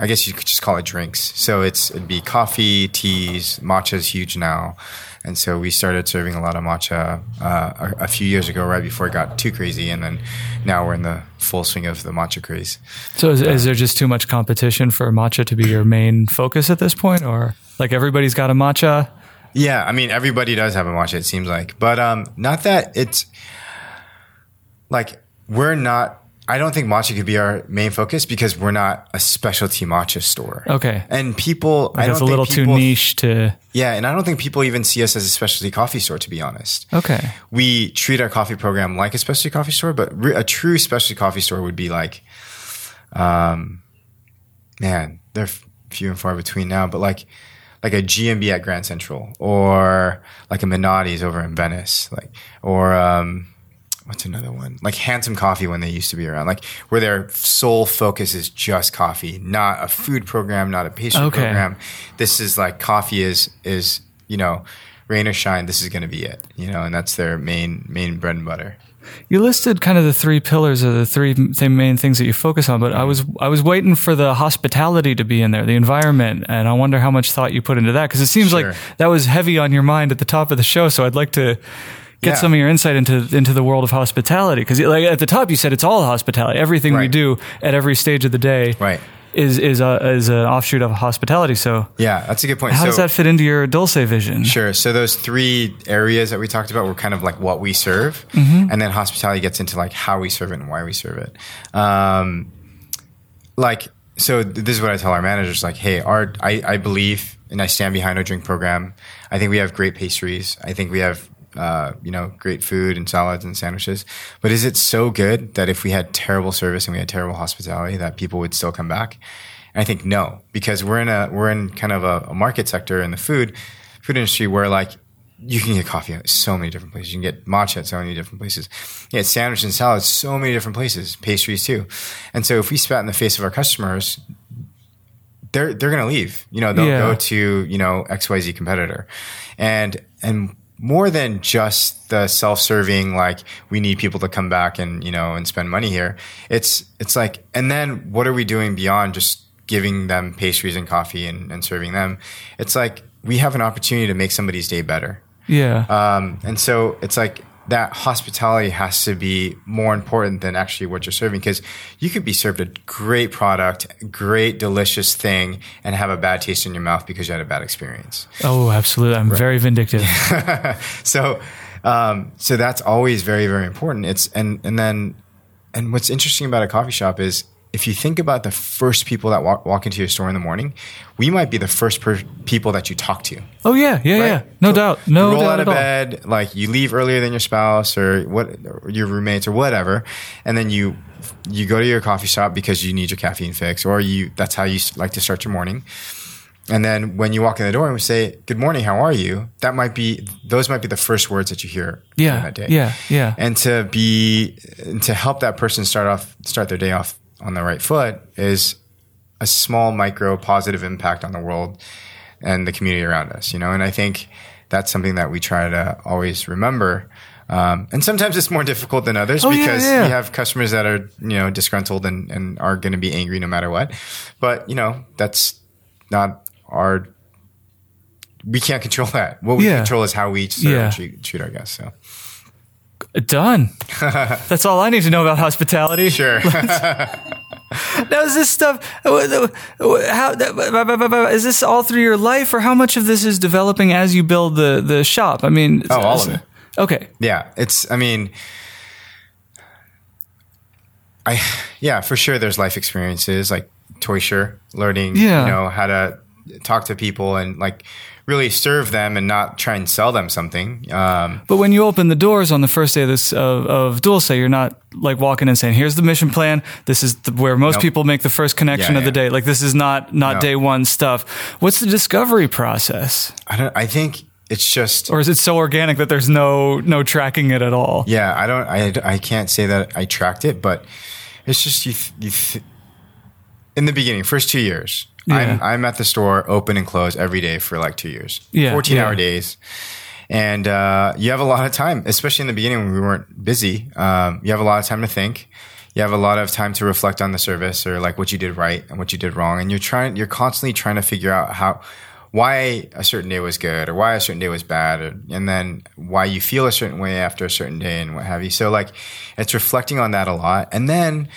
I guess you could just call it drinks. So it's it'd be coffee, teas, matcha is huge now, and so we started serving a lot of matcha uh, a, a, few years ago, right before it got too crazy, and then now we're in the full swing of the matcha craze. So is, uh, is there just too much competition for matcha to be your main focus at this point, or like everybody's got a matcha? Yeah, I mean everybody does have a matcha. It seems like, but um, not that it's like we're not I don't think matcha could be our main focus because we're not a specialty matcha store. Okay. And people, like I don't a little people, too niche to. Yeah, and I don't think people even see us as a specialty coffee store, to be honest. Okay. We treat our coffee program like a specialty coffee store, but re- a true specialty coffee store would be like, um, man, they're few and far between now, but like, like a G&B at Grand Central or like a Menotti's over in Venice, like, or, um, what's another one? Like Handsome Coffee when they used to be around, like where their sole focus is just coffee, not a food program, not a pastry okay. program. This is like coffee is is you know rain or shine. This is going to be it, you know, and that's their main main bread and butter. You listed kind of the three pillars of the three main things that you focus on, but I was I was waiting for the hospitality to be in there, the environment, and I wonder how much thought you put into that because it seems sure. like that was heavy on your mind at the top of the show. So I'd like to get yeah. some of your insight into into the world of hospitality because like at the top you said it's all hospitality everything right. we do at every stage of the day right is is a, is an offshoot of hospitality. So yeah that's a good point. how so, does that fit into your dulce vision? Sure. So those three areas that we talked about were kind of like what we serve. Mm-hmm. and then hospitality gets into like how we serve it and why we serve it. Um, like so this is what I tell our managers like hey our I, I believe and I stand behind our drink program. I think we have great pastries. I think we have uh, you know, great food and salads and sandwiches. But is it so good that if we had terrible service and we had terrible hospitality, that people would still come back? And I think no, because we're in a we're in kind of a, a market sector in the food food industry where like you can get coffee at so many different places. You can get matcha at so many different places. You get sandwich and salads so many different places, pastries too. And so if we spat in the face of our customers, they're they're gonna leave. You know, they'll yeah. go to, you know, XYZ competitor. And and more than just the self-serving like we need people to come back and you know and spend money here. It's it's like and then what are we doing beyond just giving them pastries and coffee and, and serving them? It's like we have an opportunity to make somebody's day better. Yeah. Um, and so it's like that hospitality has to be more important than actually what you're serving because you could be served a great product, great delicious thing, and have a bad taste in your mouth because you had a bad experience. Oh, absolutely! I'm right. very vindictive. so, um, so that's always very very important. It's and and then and what's interesting about a coffee shop is if you think about the first people that walk, walk into your store in the morning, we might be the first per- people that you talk to. Oh yeah, yeah, right? yeah, no so doubt, no You roll doubt out of bed, all. like you leave earlier than your spouse or what, or your roommates or whatever, and then you you go to your coffee shop because you need your caffeine fix, or you that's how you like to start your morning. and then when you walk in the door and we say, "Good morning, how are you?" That might be those might be the first words that you hear Yeah, that day. yeah, yeah. And to be and to help that person start off start their day off on the right foot is a small micro positive impact on the world and the community around us. You know, and I think that's something that we try to always remember. Um, and sometimes it's more difficult than others Oh, because yeah. we have customers that are, you know, disgruntled and, and are going to be angry no matter what. But, you know, that's not our, we can't control that. What we Yeah. control is how we Yeah. treat, treat our guests. So, Done. That's all I need to know about hospitality. sure. Now, is this stuff? uh, uh, uh How uh, is this all through your life, or how much of this is developing as you build the the shop? I mean, Oh, all of it. Okay. Yeah, it's. I mean, I yeah, for sure. There's life experiences like Toysure, learning, Yeah. you know, how to talk to people and like really serve them and not try and sell them something. Um, But when you open the doors on the first day of this of, of Dulce, you're not like walking in and saying, "Here's the mission plan. This is the, where most Nope. people make the first connection Yeah, of the day." Like this is not not No. day one stuff. What's the discovery process, I don't. I think it's just. or is it so organic that there's no no tracking it at all? Yeah, I don't. I, I can't say that I tracked it, but it's just you. th- You th- in the beginning, first two years, Yeah. I'm I'm at the store open and close every day for like two years. Yeah, fourteen yeah. hour days, and uh, you have a lot of time, especially in the beginning when we weren't busy. Um, you have a lot of time to think. You have a lot of time to reflect on the service or like what you did right and what you did wrong, and you're trying. You're constantly trying to figure out how. Why a certain day was good, or why a certain day was bad, or, and then why you feel a certain way after a certain day, and what have you. So, like, it's reflecting on that a lot, and then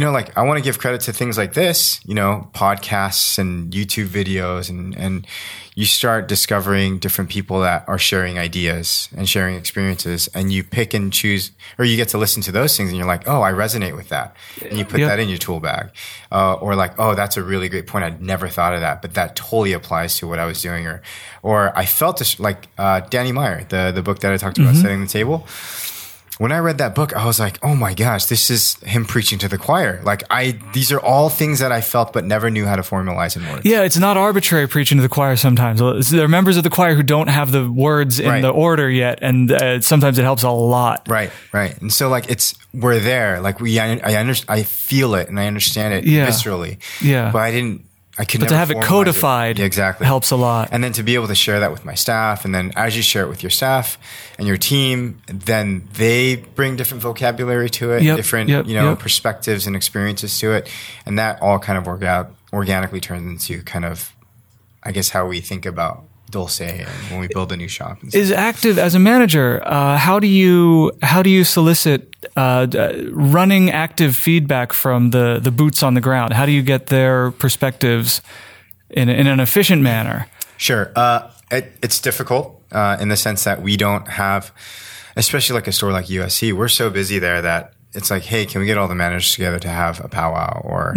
you know, like I want to give credit to things like this, you know, podcasts and YouTube videos and, and you start discovering different people that are sharing ideas and sharing experiences and you pick and choose or you get to listen to those things and you're like, oh, I resonate with that. And you put Yep. that in your tool bag. Uh, or like, oh, that's a really great point. I'd never thought of that, but that totally applies to what I was doing. Or, or I felt this like, uh, Danny Meyer, the, the book that I talked about, setting the table when I read that book, I was like, oh my gosh, this is him preaching to the choir. Like I, these are all things that I felt, but never knew how to formalize in words. Yeah, it's not arbitrary preaching to the choir. Sometimes there are members of the choir who don't have the words in Right. the order yet, and uh, sometimes it helps a lot. Right, right. And so like it's, we're there. Like we, I, I, under, I feel it and I understand it Yeah. viscerally. Yeah. But I didn't, I could But to have it codified Yeah, exactly. helps a lot. And then to be able to share that with my staff, and then as you share it with your staff and your team, then they bring different vocabulary to it, Yep, different yep, you know yep. perspectives and experiences to it, and that all kind of orga- organically turns into kind of, I guess, how we think about Dulce when we build a new shop. And is active as a manager. Uh, how do you how do you solicit uh, running active feedback from the the boots on the ground? How do you get their perspectives in in an efficient manner? Sure. Uh, it, it's difficult uh, in the sense that we don't have, especially like a store like USC, we're so busy there that it's like, hey, can we get all the managers together to have a powwow or,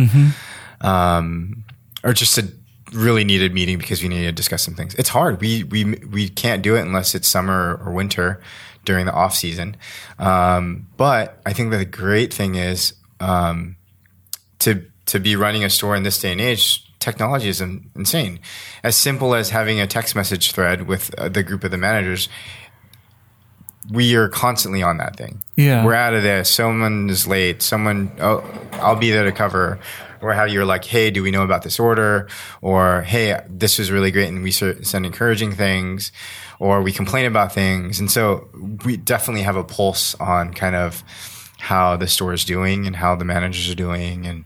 um, or just a really needed meeting because we needed to discuss some things. It's hard. We we we can't do it unless it's summer or winter during the off season. Um, but I think that the great thing is um, to to be running a store in this day and age. Technology is insane. As simple as having a text message thread with uh, the group of the managers, we are constantly on that thing. Yeah. We're out of this. Someone is late. Someone, oh, I'll be there to cover. Or how you're like, hey, do we know about this order? Or hey, this was really great, and we send encouraging things, or we complain about things, and so we definitely have a pulse on kind of how the store is doing and how the managers are doing, and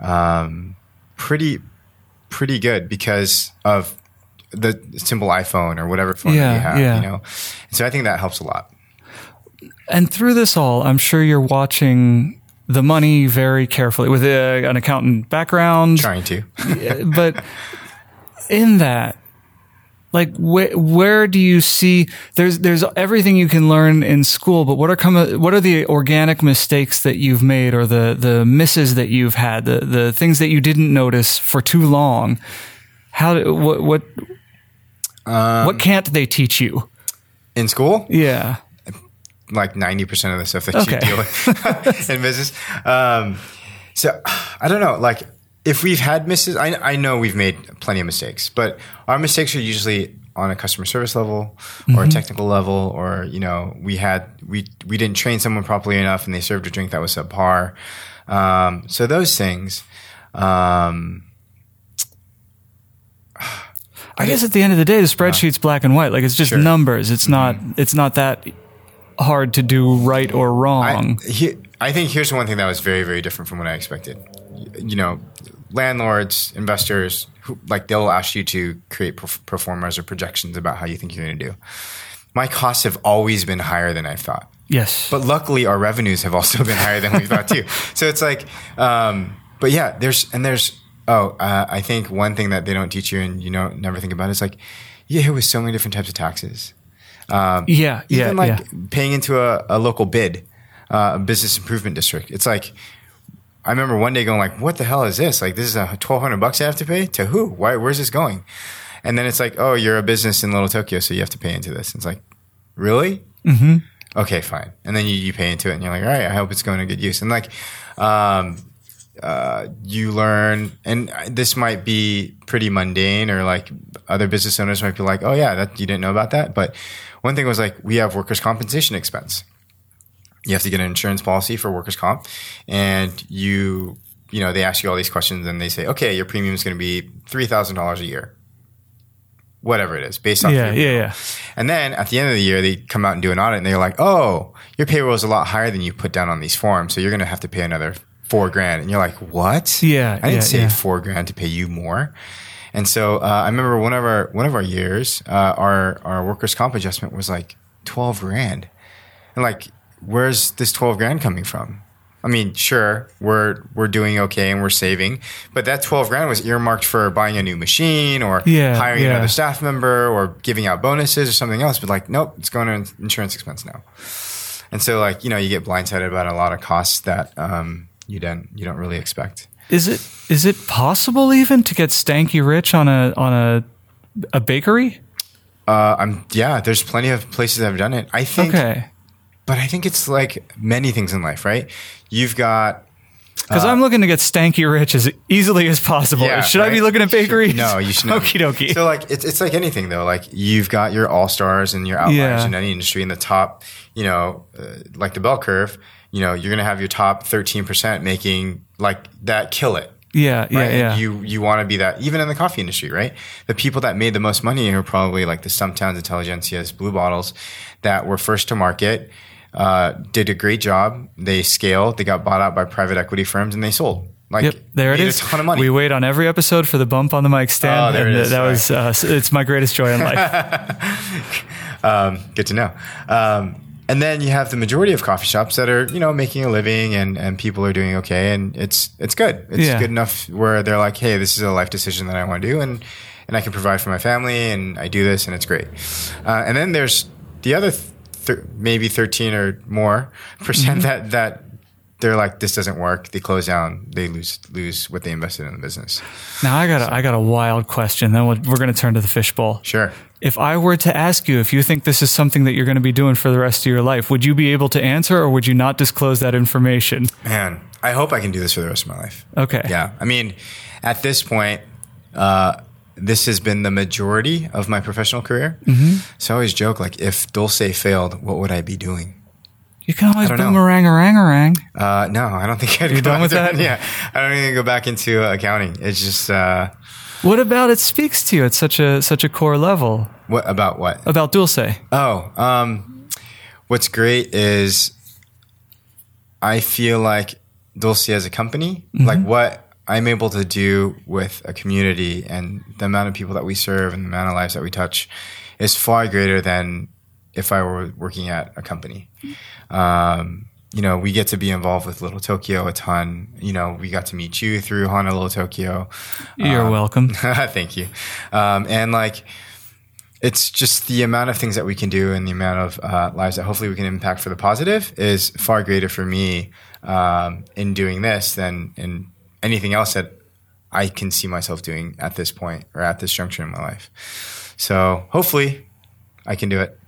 um, pretty pretty good because of the simple iPhone or whatever phone Yeah, you have, yeah. you know. And so I think that helps a lot. And through this all, I'm sure you're watching the money very carefully with uh, an accountant background. Trying to. but in that like wh- where do you see there's there's everything you can learn in school but what are come what are the organic mistakes that you've made or the the misses that you've had the the things that you didn't notice for too long how do- what what Um, what can't they teach you In school, yeah like 90% of the stuff that Okay. you deal with in business. Um, so I don't know, like if we've had misses, I, I know we've made plenty of mistakes, but our mistakes are usually on a customer service level or a technical level, or you know, we had we we didn't train someone properly enough, and they served a drink that was subpar. Um, so those things. Um, I guess at the end of the day, the spreadsheet's black and white. Like it's just Sure. Mm-hmm. numbers. It's not. It's not that hard to do right or I, wrong. he, I think here's one thing that was very, very different from what I expected. You know, landlords, investors, who, like they'll ask you to create perf- pro formas or projections about how you think you're going to do. My costs have always been higher than I thought. yes. But luckily, our revenues have also been higher than we thought too. So it's like, um, but yeah, there's and there's oh, uh, I think one thing that they don't teach you and you know never think about is like you get hit with so many different types of taxes. Um, yeah. Yeah. even like yeah. paying into a, a local bid, uh, a business improvement district. It's like I remember one day going like, "What the hell is this? Like, this is a twelve hundred bucks I have to pay to who? Why? Where's this going?" And then it's like, "Oh, you're a business in Little Tokyo, so you have to pay into this." And It's like, really? Mm-hmm. Okay, fine. And then you, you pay into it, and you're like, "All right, I hope it's going to good use." And like, um, uh, you learn, and this might be pretty mundane, or like other business owners might be like, "Oh yeah, that you didn't know about that." But one thing was like, we have workers' compensation expense. You have to get an insurance policy for workers' comp, and you, you know, they ask you all these questions, and they say, "Okay, your premium is going to be three thousand dollars a year." Whatever it is, based off Yeah. Yeah. Yeah. and then at the end of the year, they come out and do an audit and they're like, oh, your payroll is a lot higher than you put down on these forms. So you're going to have to pay another four grand. And you're like, what? Yeah, I didn't yeah, save yeah. four grand to pay you more. And so uh, I remember one of our one of our years, uh, our our workers' comp adjustment was like twelve grand, and like, where's this twelve grand coming from? I mean, sure, we're we're doing okay and we're saving, but that twelve grand was earmarked for buying a new machine or Yeah, hiring yeah. another staff member or giving out bonuses or something else. But like, nope, it's going to insurance expense now. And so, like, you know, you get blindsided about a lot of costs that um, you don't you don't really expect. Is it is it possible even to get stanky rich on a on a a bakery? Uh, I'm yeah. There's plenty of places that have done it. I think, Okay. but I think it's like many things in life, right? You've got Because I'm looking to get stanky rich as easily as possible. Yeah, should I be looking at You should- bakeries? no, you should not. Okie dokie. So like it's it's like anything though. Like you've got your all stars and your outliers Yeah. in any industry. In the top, you know, uh, like the bell curve. You know, you're gonna have your top 13 percent making like that kill it. yeah, yeah, right? yeah. You you want to be that even in the coffee industry, right? The people that made the most money are probably like the Stumptowns, Intelligentsias, Blue Bottles, that were first to market, uh, did a great job. They scaled, they got bought out by private equity firms, and they sold. Like Yep, there it is. A ton of money. We wait on every episode for the bump on the mic stand, Oh, there and it is. that was uh, it's my greatest joy in life. um, good to know. Um, and then you have the majority of coffee shops that are, you know, making a living and, and people are doing okay. And it's, it's good. It's Yeah. good enough where they're like, Hey, this is a life decision that I want to do. And, and I can provide for my family and I do this and it's great. Uh, and then there's the other, th- th- maybe 13 or more percent that, that they're like, this doesn't work. They close down. They lose, lose what they invested in the business. now I got a, I got a wild question. Then we're going to turn to the fishbowl. Sure. If I were to ask you if you think this is something that you're going to be doing for the rest of your life, would you be able to answer, or would you not disclose that information? Man, I hope I can do this for the rest of my life. Okay. Yeah. I mean, at this point, uh, this has been the majority of my professional career. Mm-hmm. So I always joke, like, if Dulce failed, what would I be doing? You can always I don't know. boomerang orang. Uh, no, I don't think I'd You go done with that? Yeah. I don't even go back into accounting. It's just, uh, What about it speaks to you at such a such a core level what about what? about Dulce? Oh, um, what's great is I feel like Dulce as a company, like what I'm able to do with a community and the amount of people that we serve and the amount of lives that we touch is far greater than if I were working at a company. Um, you know, we get to be involved with Little Tokyo a ton. You know, we got to meet you through Honolulu Tokyo. You're welcome. Thank you. Um, and like, it's just the amount of things that we can do and the amount of uh, lives that hopefully we can impact for the positive is far greater for me um, in doing this than in anything else that I can see myself doing at this point or at this juncture in my life. So hopefully I can do it.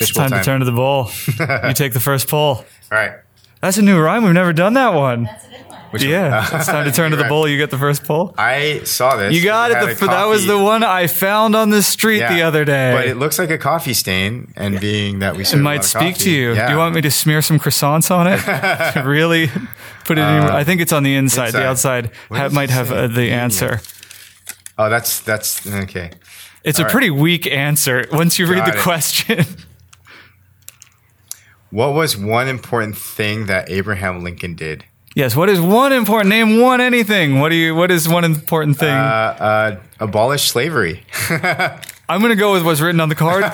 Fishbowl Time, time. to turn to the bowl. you take the first pull. All right. That's a new rhyme. We've never done that one. That's a good one. Which one? Yeah, it's time to turn to the Right. bowl. You get the first pull. I saw this. You got it. The, that was the one I found on the street Yeah. the other day. But it looks like a coffee stain, and being that we It serve a lot might of speak coffee, to you. Yeah. Do you want me to smear some croissants on it? to really put it in? I think it's on the inside. The Uh, outside ha- might have uh, the answer. Oh, that's that's okay. It's a All right. pretty weak answer once you read Got the it. question. What was one important thing that Abraham Lincoln did? yes. What is one important name? One anything. What do you? What is one important thing? Uh, uh, abolish slavery. I'm going to go with what's written on the card.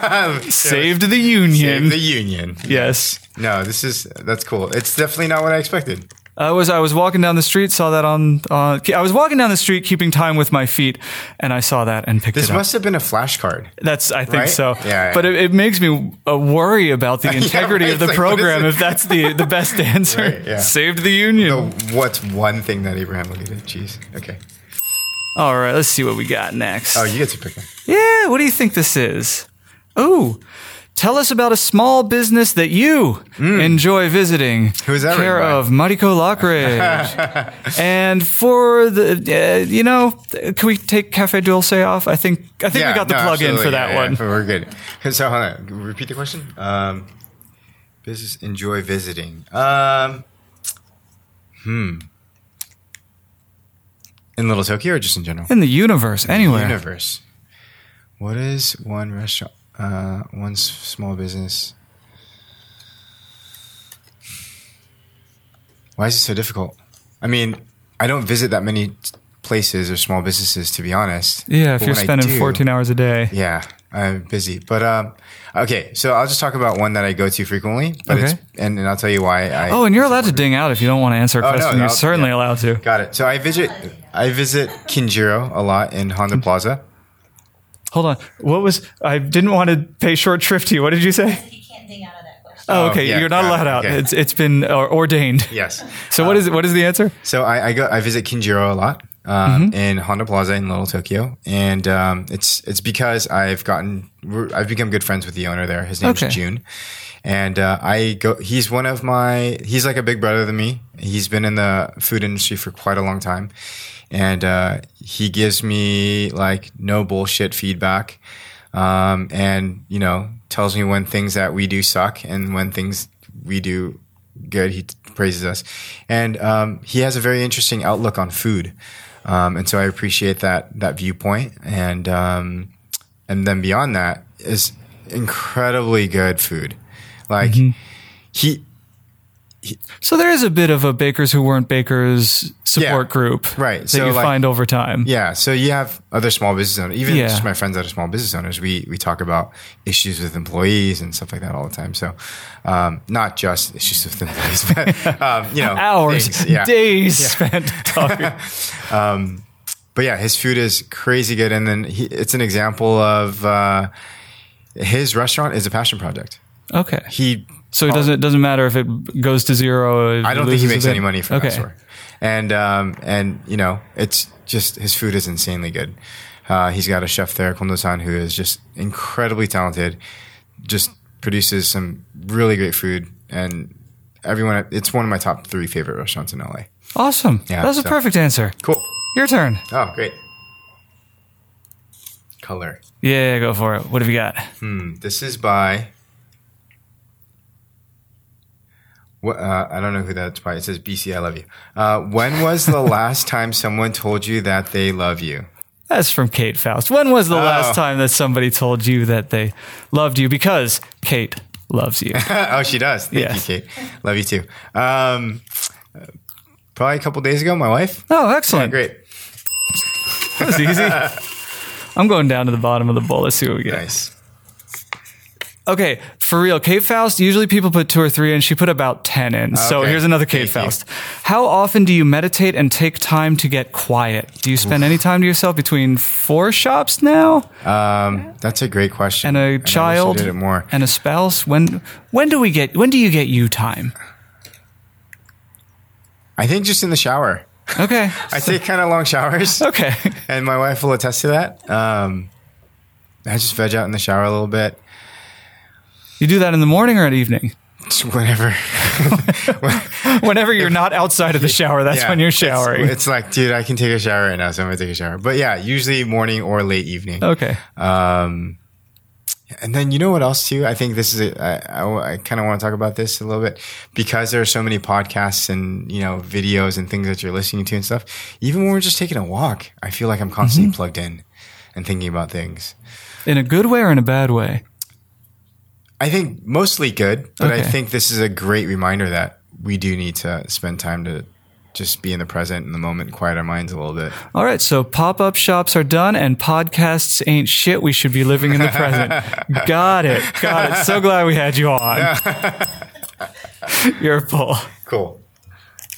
Saved the Union. Save the Union. yes. No, this is that's cool. It's definitely not what I expected. I was I was walking down the street, saw that on. Uh, I was walking down the street, keeping time with my feet, and I saw that and picked This it up. This must have been a flashcard. That's I think Right? so. Yeah, yeah. But it, it makes me uh, worry about the integrity right. of the like, program if that's the the best answer. Right, yeah. Saved the union. So what's one thing that Abraham Lincoln did? Jeez. Okay. All right, let's see what we got next. Oh, you get to pick one. Yeah, what do you think this is? Oh, tell us about a small business that you enjoy visiting. Who's that Care of Mariko Lockridge. and for the, uh, you know, can we take Cafe Dulce off? I think I think we got the no, plug in for that Yeah, yeah, one. we're good. So hold on. Repeat the question. Um, business enjoy visiting. Um, hmm. In Little Tokyo or just in general? In the universe, anywhere. Universe. What is one restaurant? Uh, one small business. Why is it so difficult? I mean, I don't visit that many places or small businesses, to be honest. Yeah, if But you're spending do- 14 hours a day. Yeah, I'm busy. But um, okay, so I'll just talk about one that I go to frequently. But it's Okay. and, and I'll tell you why. I, Oh, and you're allowed to ding out if you don't want to answer a Oh, no, question. no, you're certainly yeah. allowed to. got it. So I visit I visit Kinjiro a lot in Honda Plaza. Hold on. What was? I didn't want to pay short shrift to you. What did you say? You can't ding out of that question. Oh, Oh, okay. yeah, you're not got allowed out. Okay. It's it's been uh, ordained. Yes. So what is what is the answer? So I, I go I visit Kinjiro a lot um, in Honda Plaza in Little Tokyo, and um, it's it's because I've gotten I've become good friends with the owner there. His name's Okay. June, and uh, I go. He's one of my. He's like a big brother to me. He's been in the food industry for quite a long time, and uh, he gives me like no bullshit feedback, um, and you know tells me when things that we do suck and when things we do good. He praises us, and um, he has a very interesting outlook on food, um, and so I appreciate that that viewpoint. And um, and then beyond that is incredibly good food. Like he, So there is a bit of a bakers who weren't bakers support Yeah. group, Right. That So, you like- find over time. yeah. So you have other small business owners, even Yeah. just my friends that are small business owners. We we talk about issues with employees and stuff like that all the time. So um, not just issues with employees, but um, you know, Hours, things. Yeah. days spent talking. but yeah, his food is crazy good, and then he, it's an example of uh, his restaurant is a passion project. Okay. He, So it doesn't it doesn't matter if it goes to zero. I don't think he makes any money from okay. that store, and um, and you know, it's just his food is insanely good. Uh, he's got a chef there, Kondo-san, who is just incredibly talented. Just produces some really great food, and everyone. It's one of my top three favorite restaurants in LA. Awesome. Yeah, That's a so- perfect answer. Cool. Your turn. Oh, great. Color. Yeah, go for it. What have you got? Hmm, this is by. What, uh, I don't know who that's by. It says BC, I love you. Uh, when was the last time someone told you that they love you? That's from Kate Faust. When was the Oh. last time that somebody told you that they loved you? Because Kate loves you. oh, she does. Thank Yes. you, Kate. Love you too. Um, probably a couple days ago, my wife. Oh, Yeah, excellent. great. That was easy. I'm going down to the bottom of the bowl. Let's see what we get. Nice. Okay, for real, Kate Faust, usually people put two or three in. She put about 10 in. So here's another Kate Thank you. Faust. How often do you meditate and take time to get quiet? Do you spend any time to yourself between four shops now Um, that's a great question. and a child did it more. and a spouse? When when do we get when do you get you time? I think just in the shower. Okay. I take kind of long showers. Okay. and my wife will attest to that. Um, I just veg out in the shower a little bit, You do that in the morning or at evening? just whenever. Whenever you're not outside of the shower, that's Yeah, when you're it's- showering. It's, like, dude, I can take a shower right now, so I'm gonna take a shower. But yeah, usually morning or late evening. okay. Um, and then you know what else too? I think this is a, I, I, I kind of want to talk about this a little bit because there are so many podcasts and you know videos and things that you're listening to and stuff. Even when we're just taking a walk, I feel like I'm constantly Mm-hmm. plugged in and thinking about things. In a good way or in a bad way? I think mostly good, but I think this is a great reminder that we do need to spend time to just be in the present in the moment, quiet our minds a little bit. All right, so pop up shops are done and podcasts ain't shit. We should be living in the present. Got it. Got it. So glad we had you on. You're full. Cool.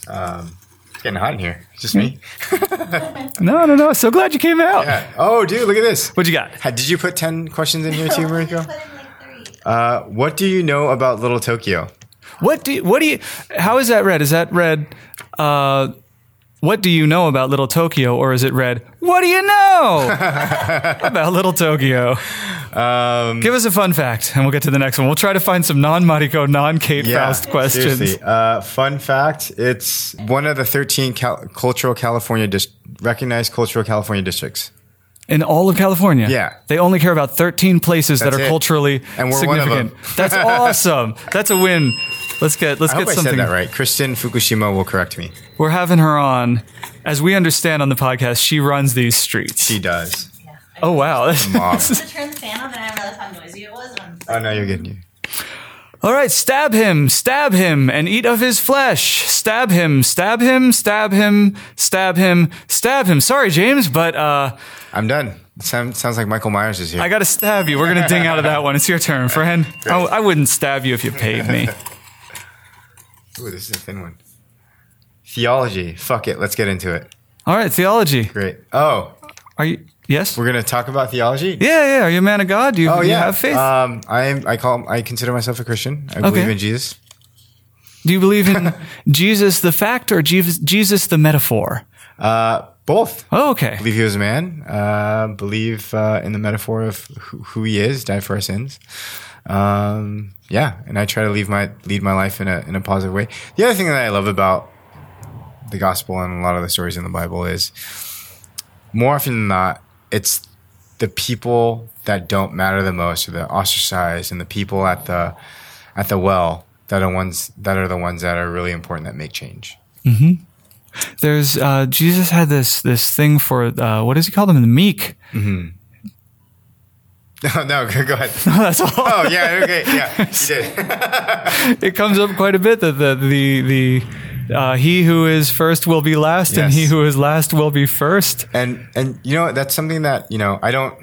Um, it's getting hot in here. It's just me. No, no, no. So glad you came out. Yeah. Oh, dude, look at this. What you got? Did you put 10 questions in here too, Mariko? Uh, what do you know about Little Tokyo? What do you, what do you, how is that read? Is that read, uh, what do you know about Little Tokyo? Or is it read, what do you know about Little Tokyo? Um, Give us a fun fact and we'll get to the next one. We'll try to find some non Mariko, non Kate Faust questions. Uh, fun fact it's one of the 13 cal- cultural California dis- recognized cultural California districts. In all of California. Yeah. They only care about 13 places that are it. culturally And we're one of significant. them. That's awesome. That's a win. Let's get let's I get hope I something. said that right. Kristin Fukushima will correct me. We're having her on. As we understand on the podcast, she runs these streets. She does. oh wow. Mom. to turn the fan on, and I realized how noisy it was. When oh, no, you're getting you. All right, stab him, stab him, and eat of his flesh. Stab him, stab him, stab him, stab him, stab him. Sorry, James, but uh, I'm done. Sound, sounds like Michael Myers is here. I got to stab you. We're gonna ding out of that one. It's your turn, friend. I, I wouldn't stab you if you paid me. Ooh, this is a thin one. Theology. Fuck it. Let's get into it. All right, theology. Great. Oh, Are you? Yes. we're gonna talk about theology. Yeah, yeah. Are you a man of God? Do you, Oh you yeah. have faith? Um, I am. I call. I consider myself a Christian. I believe in Jesus. do you believe in Jesus the fact or Jesus, Jesus the metaphor? Uh, both. Oh, okay. Believe he was a man. Uh, believe uh, in the metaphor of who, who he is, died for our sins. Um, yeah, and I try to leave my lead my life in a in a positive way. The other thing that I love about the gospel and a lot of the stories in the Bible is more often than not, it's the people that don't matter the most, or the ostracized, and the people at the at the well that are ones that are the ones that are really important that make change. There's uh, Jesus had this this thing for uh, what does he call them? The meek. No, no, go ahead. No, That's all. Oh yeah, okay, yeah, you did. It comes up quite a bit that the the the uh, he who is first will be last, and he who is last will be first. and and you know that's something that you know I don't.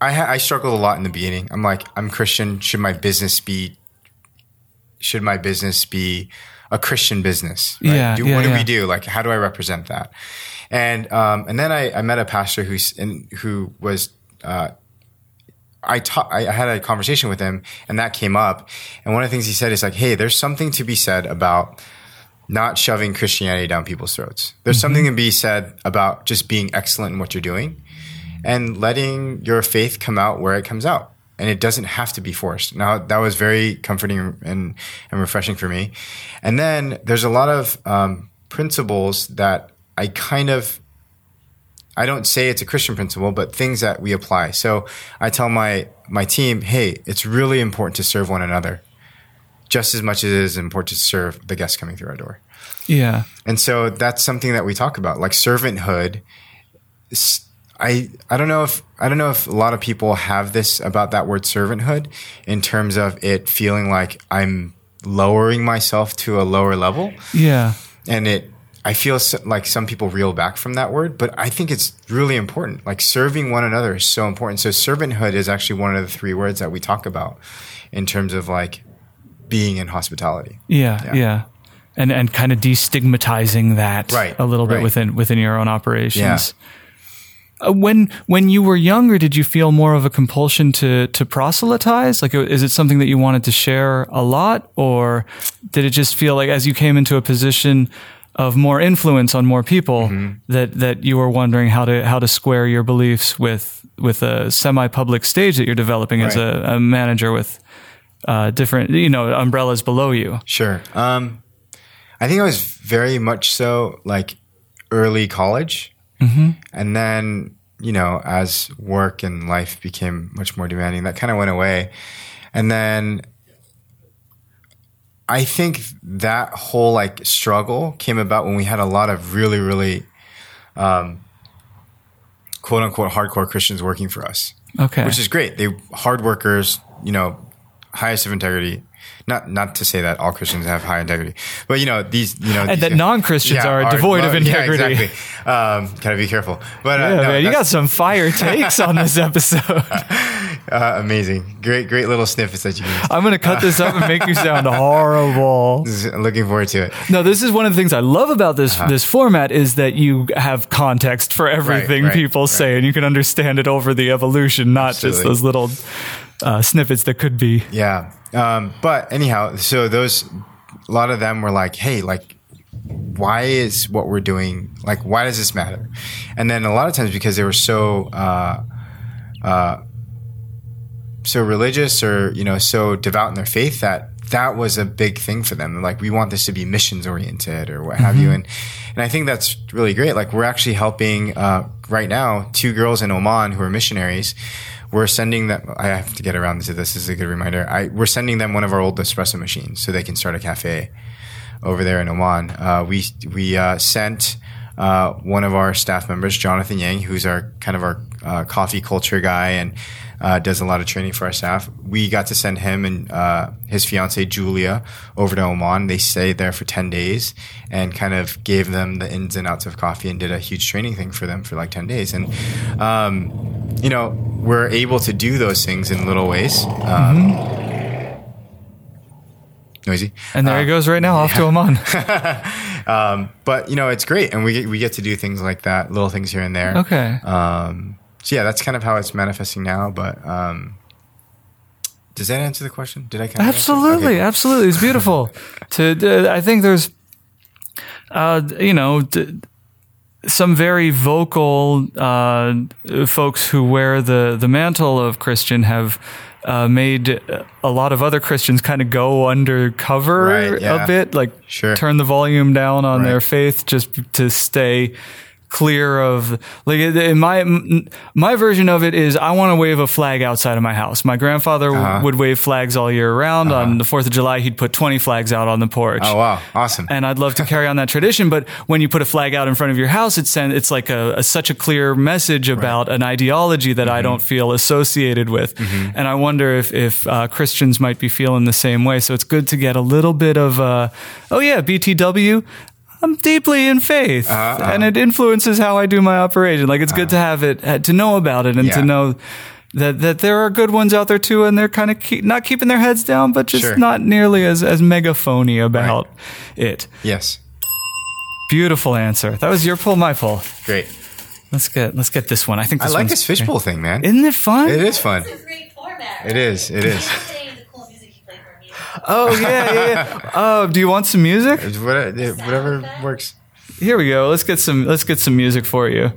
I ha- I struggled a lot in the beginning. I'm like I'm Christian. Should my business be? Should my business be a Christian business? right? Yeah, Do, yeah, what do yeah. we do? Like, how do I represent that? And um, and then I, I met a pastor who's in, who was uh, I ta- I had a conversation with him, and that came up. And one of the things he said is like, "Hey, there's something to be said about not shoving Christianity down people's throats. There's something to be said about just being excellent in what you're doing, and letting your faith come out where it comes out. And it doesn't have to be forced. Now that was very comforting and and refreshing for me. And then there's a lot of um, principles that I kind of I don't say it's a Christian principle, but things that we apply. So I tell my my team, hey, it's really important to serve one another, just as much as it is important to serve the guests coming through our door. Yeah, And so that's something that we talk about, like servanthood. S- I I don't know if I don't know if a lot of people have this about that word servanthood in terms of it feeling like I'm lowering myself to a lower level yeah, and it i feel so, like some people reel back from that word but i think it's really important like serving one another is so important so servanthood is actually one of the three words that we talk about in terms of like being in hospitality yeah, yeah. Yeah. And and kind of destigmatizing that Right, a little bit right. within within your own operations. Uh, when when you were younger, did you feel more of a compulsion to to proselytize? Like, uh, is it something that you wanted to share a lot, or did it just feel like as you came into a position of more influence on more people Mm-hmm. that that you were wondering how to how to square your beliefs with with a semi public stage that you're developing as a, a manager with uh, different, you know, umbrellas below you? Sure. Um, I think I was very much so like early college. And then, you know, as work and life became much more demanding, that kind of went away. And then I think that whole like struggle came about when we had a lot of really, really, um, quote unquote hardcore Christians working for us Okay. which is great. They hard workers, you know, highest of integrity. Not not to say that all Christians have high integrity, but you know these you know And that non-Christians are devoid of yeah, integrity. exactly. Um, gotta be careful. But uh, yeah, no, man, you got some fire takes on this episode. uh, amazing. Great great little snippets that you can. I'm going to cut this up and make you sound horrible. Looking forward to it. No, this is one of the things I love about this this format is that you have context for everything right, people right. say, and you can understand it over the evolution, not just those little uh, snippets that could be. Yeah. Um, but anyhow, so those a lot of them were like, hey, like why is what we're doing like why does this matter? And then a lot of times because they were so uh, uh, so religious or you know so devout in their faith that that was a big thing for them. Like we want this to be missions oriented or what have you. And and I think that's really great. Like we're actually helping uh, right now two girls in Oman who are missionaries. We're sending them. I have to get around to this. This is a good reminder. I, we're sending them one of our old espresso machines so they can start a cafe over there in Oman. Uh, we we uh, sent uh, one of our staff members, Jonathan Yang, who's our kind of our uh, coffee culture guy and uh, does a lot of training for our staff. We got to send him and uh, his fiancee Julia over to Oman. They stayed there for ten days and kind of gave them the ins and outs of coffee and did a huge training thing for them for like ten days. And um, you know, we're able to do those things in little ways. Um, Noisy. And there he goes right now, off to Oman. Um, but you know, it's great, and we get, we get to do things like that, little things here and there. Okay. Um, so yeah, that's kind of how it's manifesting now. But um, does that answer the question? Did I kind of? Absolutely, Okay. absolutely. It's beautiful. to uh, I think there's, uh, you know, d- some very vocal uh, folks who wear the the mantle of Christian have. Uh, made a lot of other Christians kind of go undercover Right, yeah. a bit, like Sure. turn the volume down on their faith just to stay clear of like in my my version of it is I want to wave a flag outside of my house. My grandfather Uh-huh. would wave flags all year round. On the Fourth of July, he'd put twenty flags out on the porch. Oh wow, awesome. And I'd love to carry on that tradition, but when you put a flag out in front of your house, it's send, it's like a, a such a clear message about an ideology that Mm-hmm. I don't feel associated with. And I wonder if if uh, Christians might be feeling the same way. So it's good to get a little bit of, uh, oh yeah, BTW. I'm deeply in faith, Uh-huh, and it influences how I do my operation. Like it's good to have it, uh, to know about it, and to know that that there are good ones out there too, and they're kind of keep, not keeping their heads down, but just Sure. not nearly as as megaphony about it. yes, Beautiful answer. That was your pull, my pull. great. Let's get let's get this one. I think I this like this fishbowl thing, man. Isn't it fun? it is fun. This is great format. It is. It is. Saying the cool music you play for me. Oh yeah, yeah. yeah. Oh, do you want some music? It's what- Whatever works. Here we go. Let's get some let's get some music for you.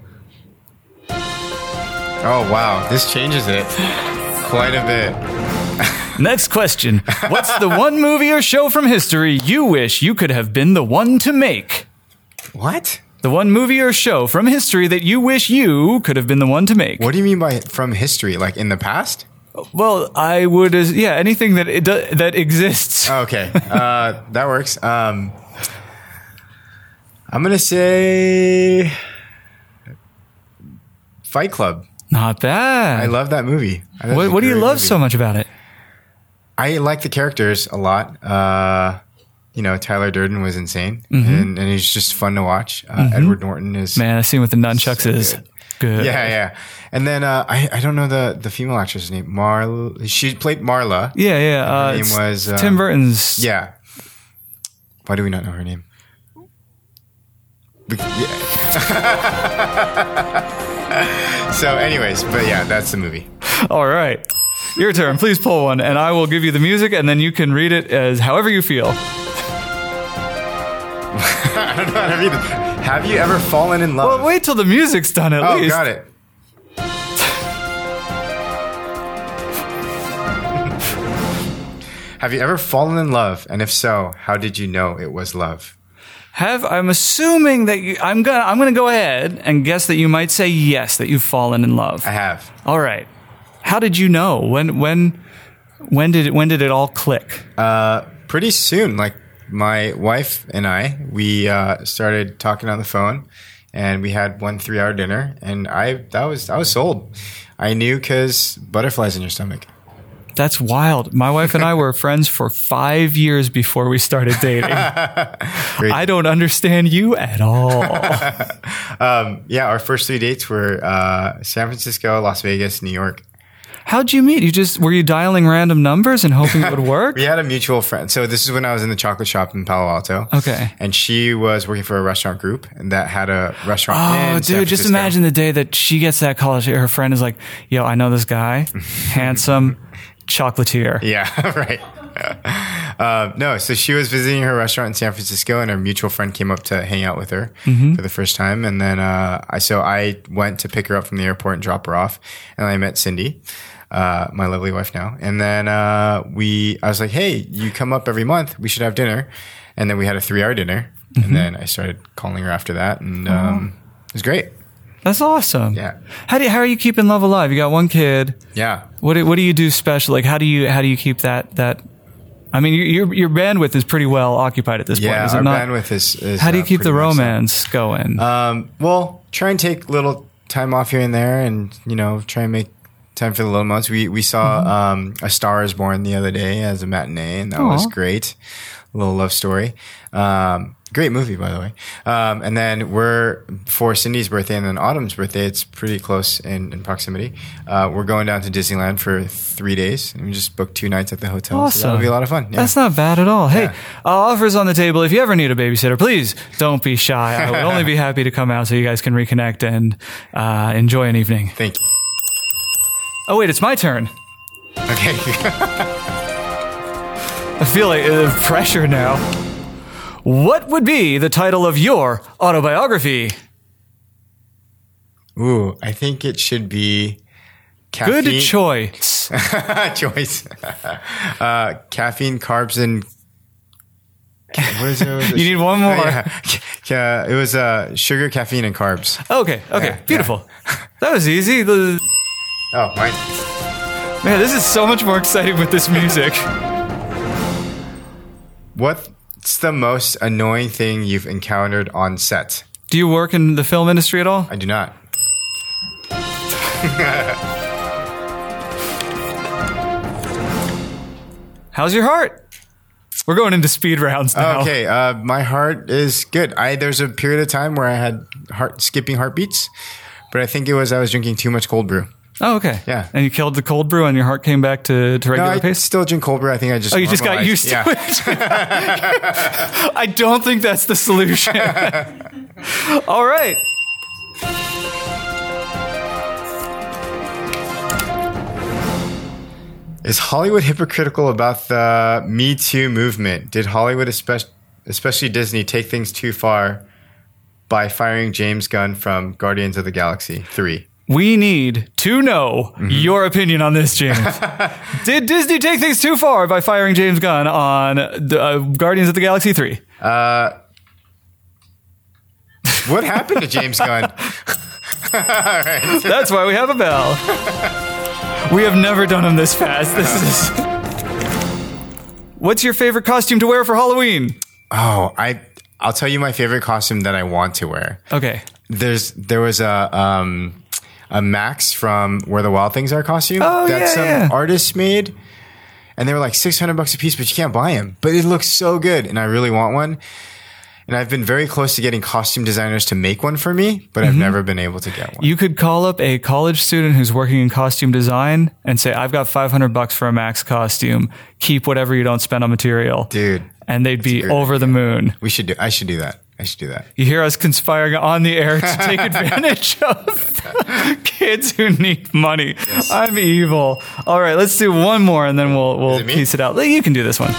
Oh wow, this changes it quite a bit. Next question. What's the one movie or show from history you wish you could have been the one to make? What? The one movie or show from history that you wish you could have been the one to make. What do you mean by from history? Like in the past? Well, I would as yeah, anything that it do, that exists. Okay, uh, that works. Um, I'm gonna say Fight Club. Not bad. I love that movie. I thought it was what, what do you love movie. so much about it? I like the characters a lot. Uh, you know, Tyler Durden was insane, Mm-hmm. and, and he's just fun to watch. Uh, Edward Norton is Man, that scene with the nunchucks So is good. Good. yeah, yeah. And then uh, I I don't know the the female actress name. Marla. She played Marla. Yeah, yeah. Uh, name was, um, Tim Burton's. Yeah. Why do we not know her name? Yeah. so, anyways, but yeah, that's the movie. All right. Your turn. Please pull one, and I will give you the music, and then you can read it as however you feel. I don't know how to read it. Have you ever fallen in love? Well, wait till the music's done at oh, least. Oh, got it. Have you ever fallen in love? And if so, how did you know it was love? Have I'm assuming that you, I'm gonna I'm gonna go ahead and guess that you might say yes that you've fallen in love. I have. All right. How did you know? When when when did it when did it all click? Uh, pretty soon, like my wife and I, we uh, started talking on the phone, and we had one three-hour dinner, and I that was I was sold. I knew because butterflies in your stomach. That's wild. My wife and I were friends for five years before we started dating. I don't understand you at all. Um, yeah, our first three dates were uh, San Francisco, Las Vegas, New York. How'd you meet? You just were you dialing random numbers and hoping it would work? We had a mutual friend. So this is when I was in the chocolate shop in Palo Alto. Okay. And she was working for a restaurant group that had a restaurant. Oh, dude, just imagine the day that she gets that call. Her friend is like, "Yo, I know this guy, handsome, chocolatier." Yeah, right. um, no, so she was visiting her restaurant in San Francisco, and her mutual friend came up to hang out with her Mm-hmm. for the first time. And then uh, I so I went to pick her up from the airport and drop her off, and I met Cindy, uh, my lovely wife now. And then uh, we, I was like, "Hey, you come up every month. We should have dinner." And then we had a three-hour dinner, Mm-hmm. and then I started calling her after that, and um, it was great. That's awesome. Yeah. How do you, how are you keeping love alive? You got one kid. Yeah. What do, what do you do special? Like how do you how do you keep that that? I mean, your your, bandwidth is pretty well occupied at this Yeah, point. Is it our not? bandwidth is. is how do you uh, keep the pretty much so. romance going? Um, well, try and take little time off here and there, and you know, try and make time for the little moments. We we saw Mm-hmm. um, A Star Is Born the other day as a matinee, and that was Aw. great. A little love story. Um, great movie, by the way. Um, and then we're for Cindy's birthday and then Autumn's birthday. It's pretty close in, in proximity. Uh, we're going down to Disneyland for three days, and we just booked two nights at the hotel. So Awesome. that'll be a lot of fun. Yeah. That's not bad at all. Hey, Yeah. uh, offers on the table. If you ever need a babysitter, please don't be shy. I would only be happy to come out so you guys can reconnect and uh, enjoy an evening. Thank you. Oh wait, it's my turn. Okay. I feel like uh, pressure now. What would be the title of your autobiography? Ooh, I think it should be. Caffeine. Good choice. choice. uh, caffeine, carbs, and what is it? What is it? You need one more. Oh, yeah. Yeah, it was uh, sugar, caffeine, and carbs. Okay, okay, Yeah, beautiful. That was easy. Oh, mine. Man, this is so much more exciting with this music. What's the most annoying thing you've encountered on set? Do you work in the film industry at all? I do not. How's your heart? We're going into speed rounds now. Okay, uh, my heart is good. I there's a period of time where I had heart skipping heartbeats, but I think it was I was drinking too much cold brew. Oh, okay. Yeah. And you killed the cold brew and your heart came back to, to No, regular I pace? still drink cold brew. I think I just Oh, you just got used to yeah. it. I don't think that's the solution. All right. Is Hollywood hypocritical about the Me Too movement? Did Hollywood, especially, especially Disney, take things too far by firing James Gunn from Guardians of the Galaxy 3? We need to know Mm-hmm. your opinion on this, James. Did Disney take things too far by firing James Gunn on the, uh, Guardians of the Galaxy 3? What happened to James Gunn? That's why we have a bell. We have never done them this fast. This is. What's your favorite costume to wear for Halloween? Oh, I I'll tell you my favorite costume that I want to wear. Okay. There's there was a um a Max from Where the Wild Things Are costume Oh, that yeah, some yeah. artist made. And they were like 600 bucks a piece, but you can't buy them. But it looks so good and I really want one. And I've been very close to getting costume designers to make one for me, but Mm-hmm. I've never been able to get one. You could call up a college student who's working in costume design and say, I've got 500 bucks for a Max costume. Keep whatever you don't spend on material. Dude, And they'd be over the moon. we should do I should do that. I should do that. You hear us conspiring on the air to take advantage of kids who need money. I'm evil. All right, let's do one more and then we'll we'll it piece it out. You can do this one.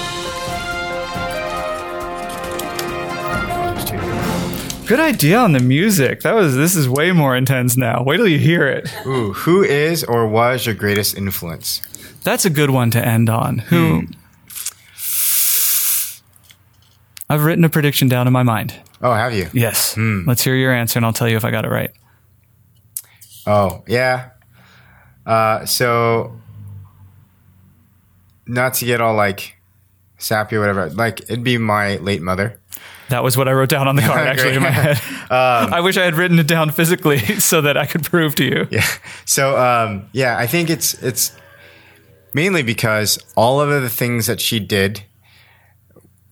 Good idea on the music. That was this is way more intense now. Wait till you hear it. Ooh, who is or was your greatest influence? That's a good one to end on. Who hmm. I've written a prediction down in my mind. Oh, have you? Yes. Hmm. Let's hear your answer, and I'll tell you if I got it right. Oh, yeah. Uh, so, not to get all like sappy or whatever, like it'd be my late mother. That was what I wrote down on the card, actually, in my head. Um, I wish I had written it down physically so that I could prove to you. Yeah. So, um, yeah, I think it's it's mainly because all of the things that she did,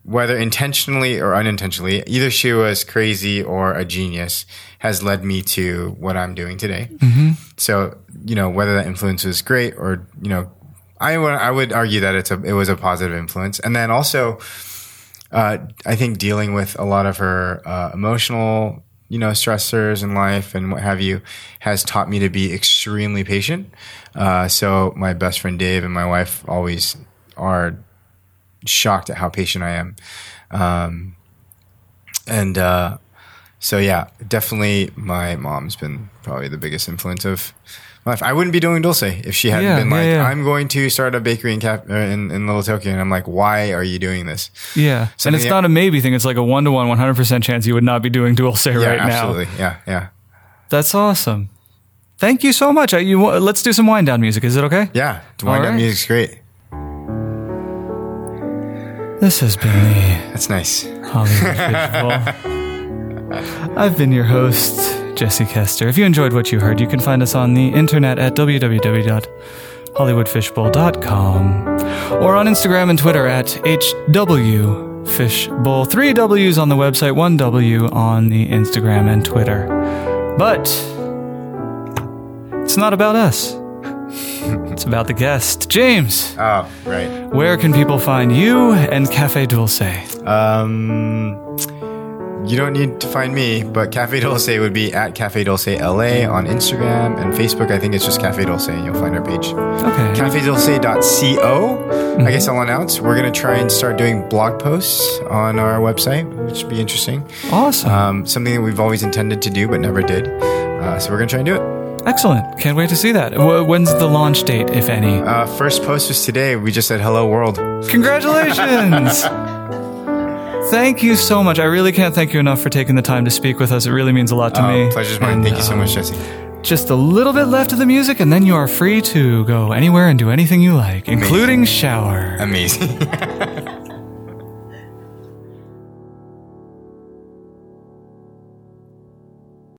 whether intentionally or unintentionally, either she was crazy or a genius, has led me to what I'm doing today. So, you know, whether that influence was great or you know, I would I would argue that it's a it was a positive influence, and then also. Uh, I think dealing with a lot of her uh, emotional, you know, stressors in life and what have you, has taught me to be extremely patient. Uh, so my best friend Dave and my wife always are shocked at how patient I am, um, and uh, so yeah, definitely my mom's been probably the biggest influence of my life. I wouldn't be doing Dulce if she hadn't Yeah, been yeah, like, yeah. I'm going to start a bakery in Cap uh, in, in Little Tokyo, and I'm like, why are you doing this? Yeah. and it's not a maybe thing. It's like a one to one, 100% chance you would not be doing Dulce right absolutely. now. Absolutely. Yeah, yeah, That's awesome. Thank you so much. I, you, let's do some wind down music. Is it okay? yeah. The wind All up right. music's great. This has been the That's nice. Hollywood Fishbowl. I've been your host, Jesse Kester. If you enjoyed what you heard, you can find us on the internet at www.hollywoodfishbowl.com or on Instagram and Twitter at HWFishbowl. Three W's on the website, one W on the Instagram and Twitter. But it's not about us. It's about the guest. James, Oh, right. where can people find you and Cafe Dulce? Um, you don't need to find me, but Cafe Dulce would be at Cafe Dulce LA on Instagram and Facebook. I think it's just Cafe Dulce, and you'll find our page. Okay. CafeDulce.co. I guess I'll announce we're gonna try and start doing blog posts on our website, which would be interesting. Awesome. Um, something that we've always intended to do but never did. Uh, so we're gonna try and do it. Excellent. Can't wait to see that. Wh- When's the launch date, if any? Uh, first post was today. We just said hello world. Congratulations! thank you so much. I really can't thank you enough for taking the time to speak with us. It really means a lot to Uh, me. pleasure's mine. And, Thank you so much, Jesse. Just a little bit left of the music, and then you are free to go anywhere and do anything you like, including shower. Amazing.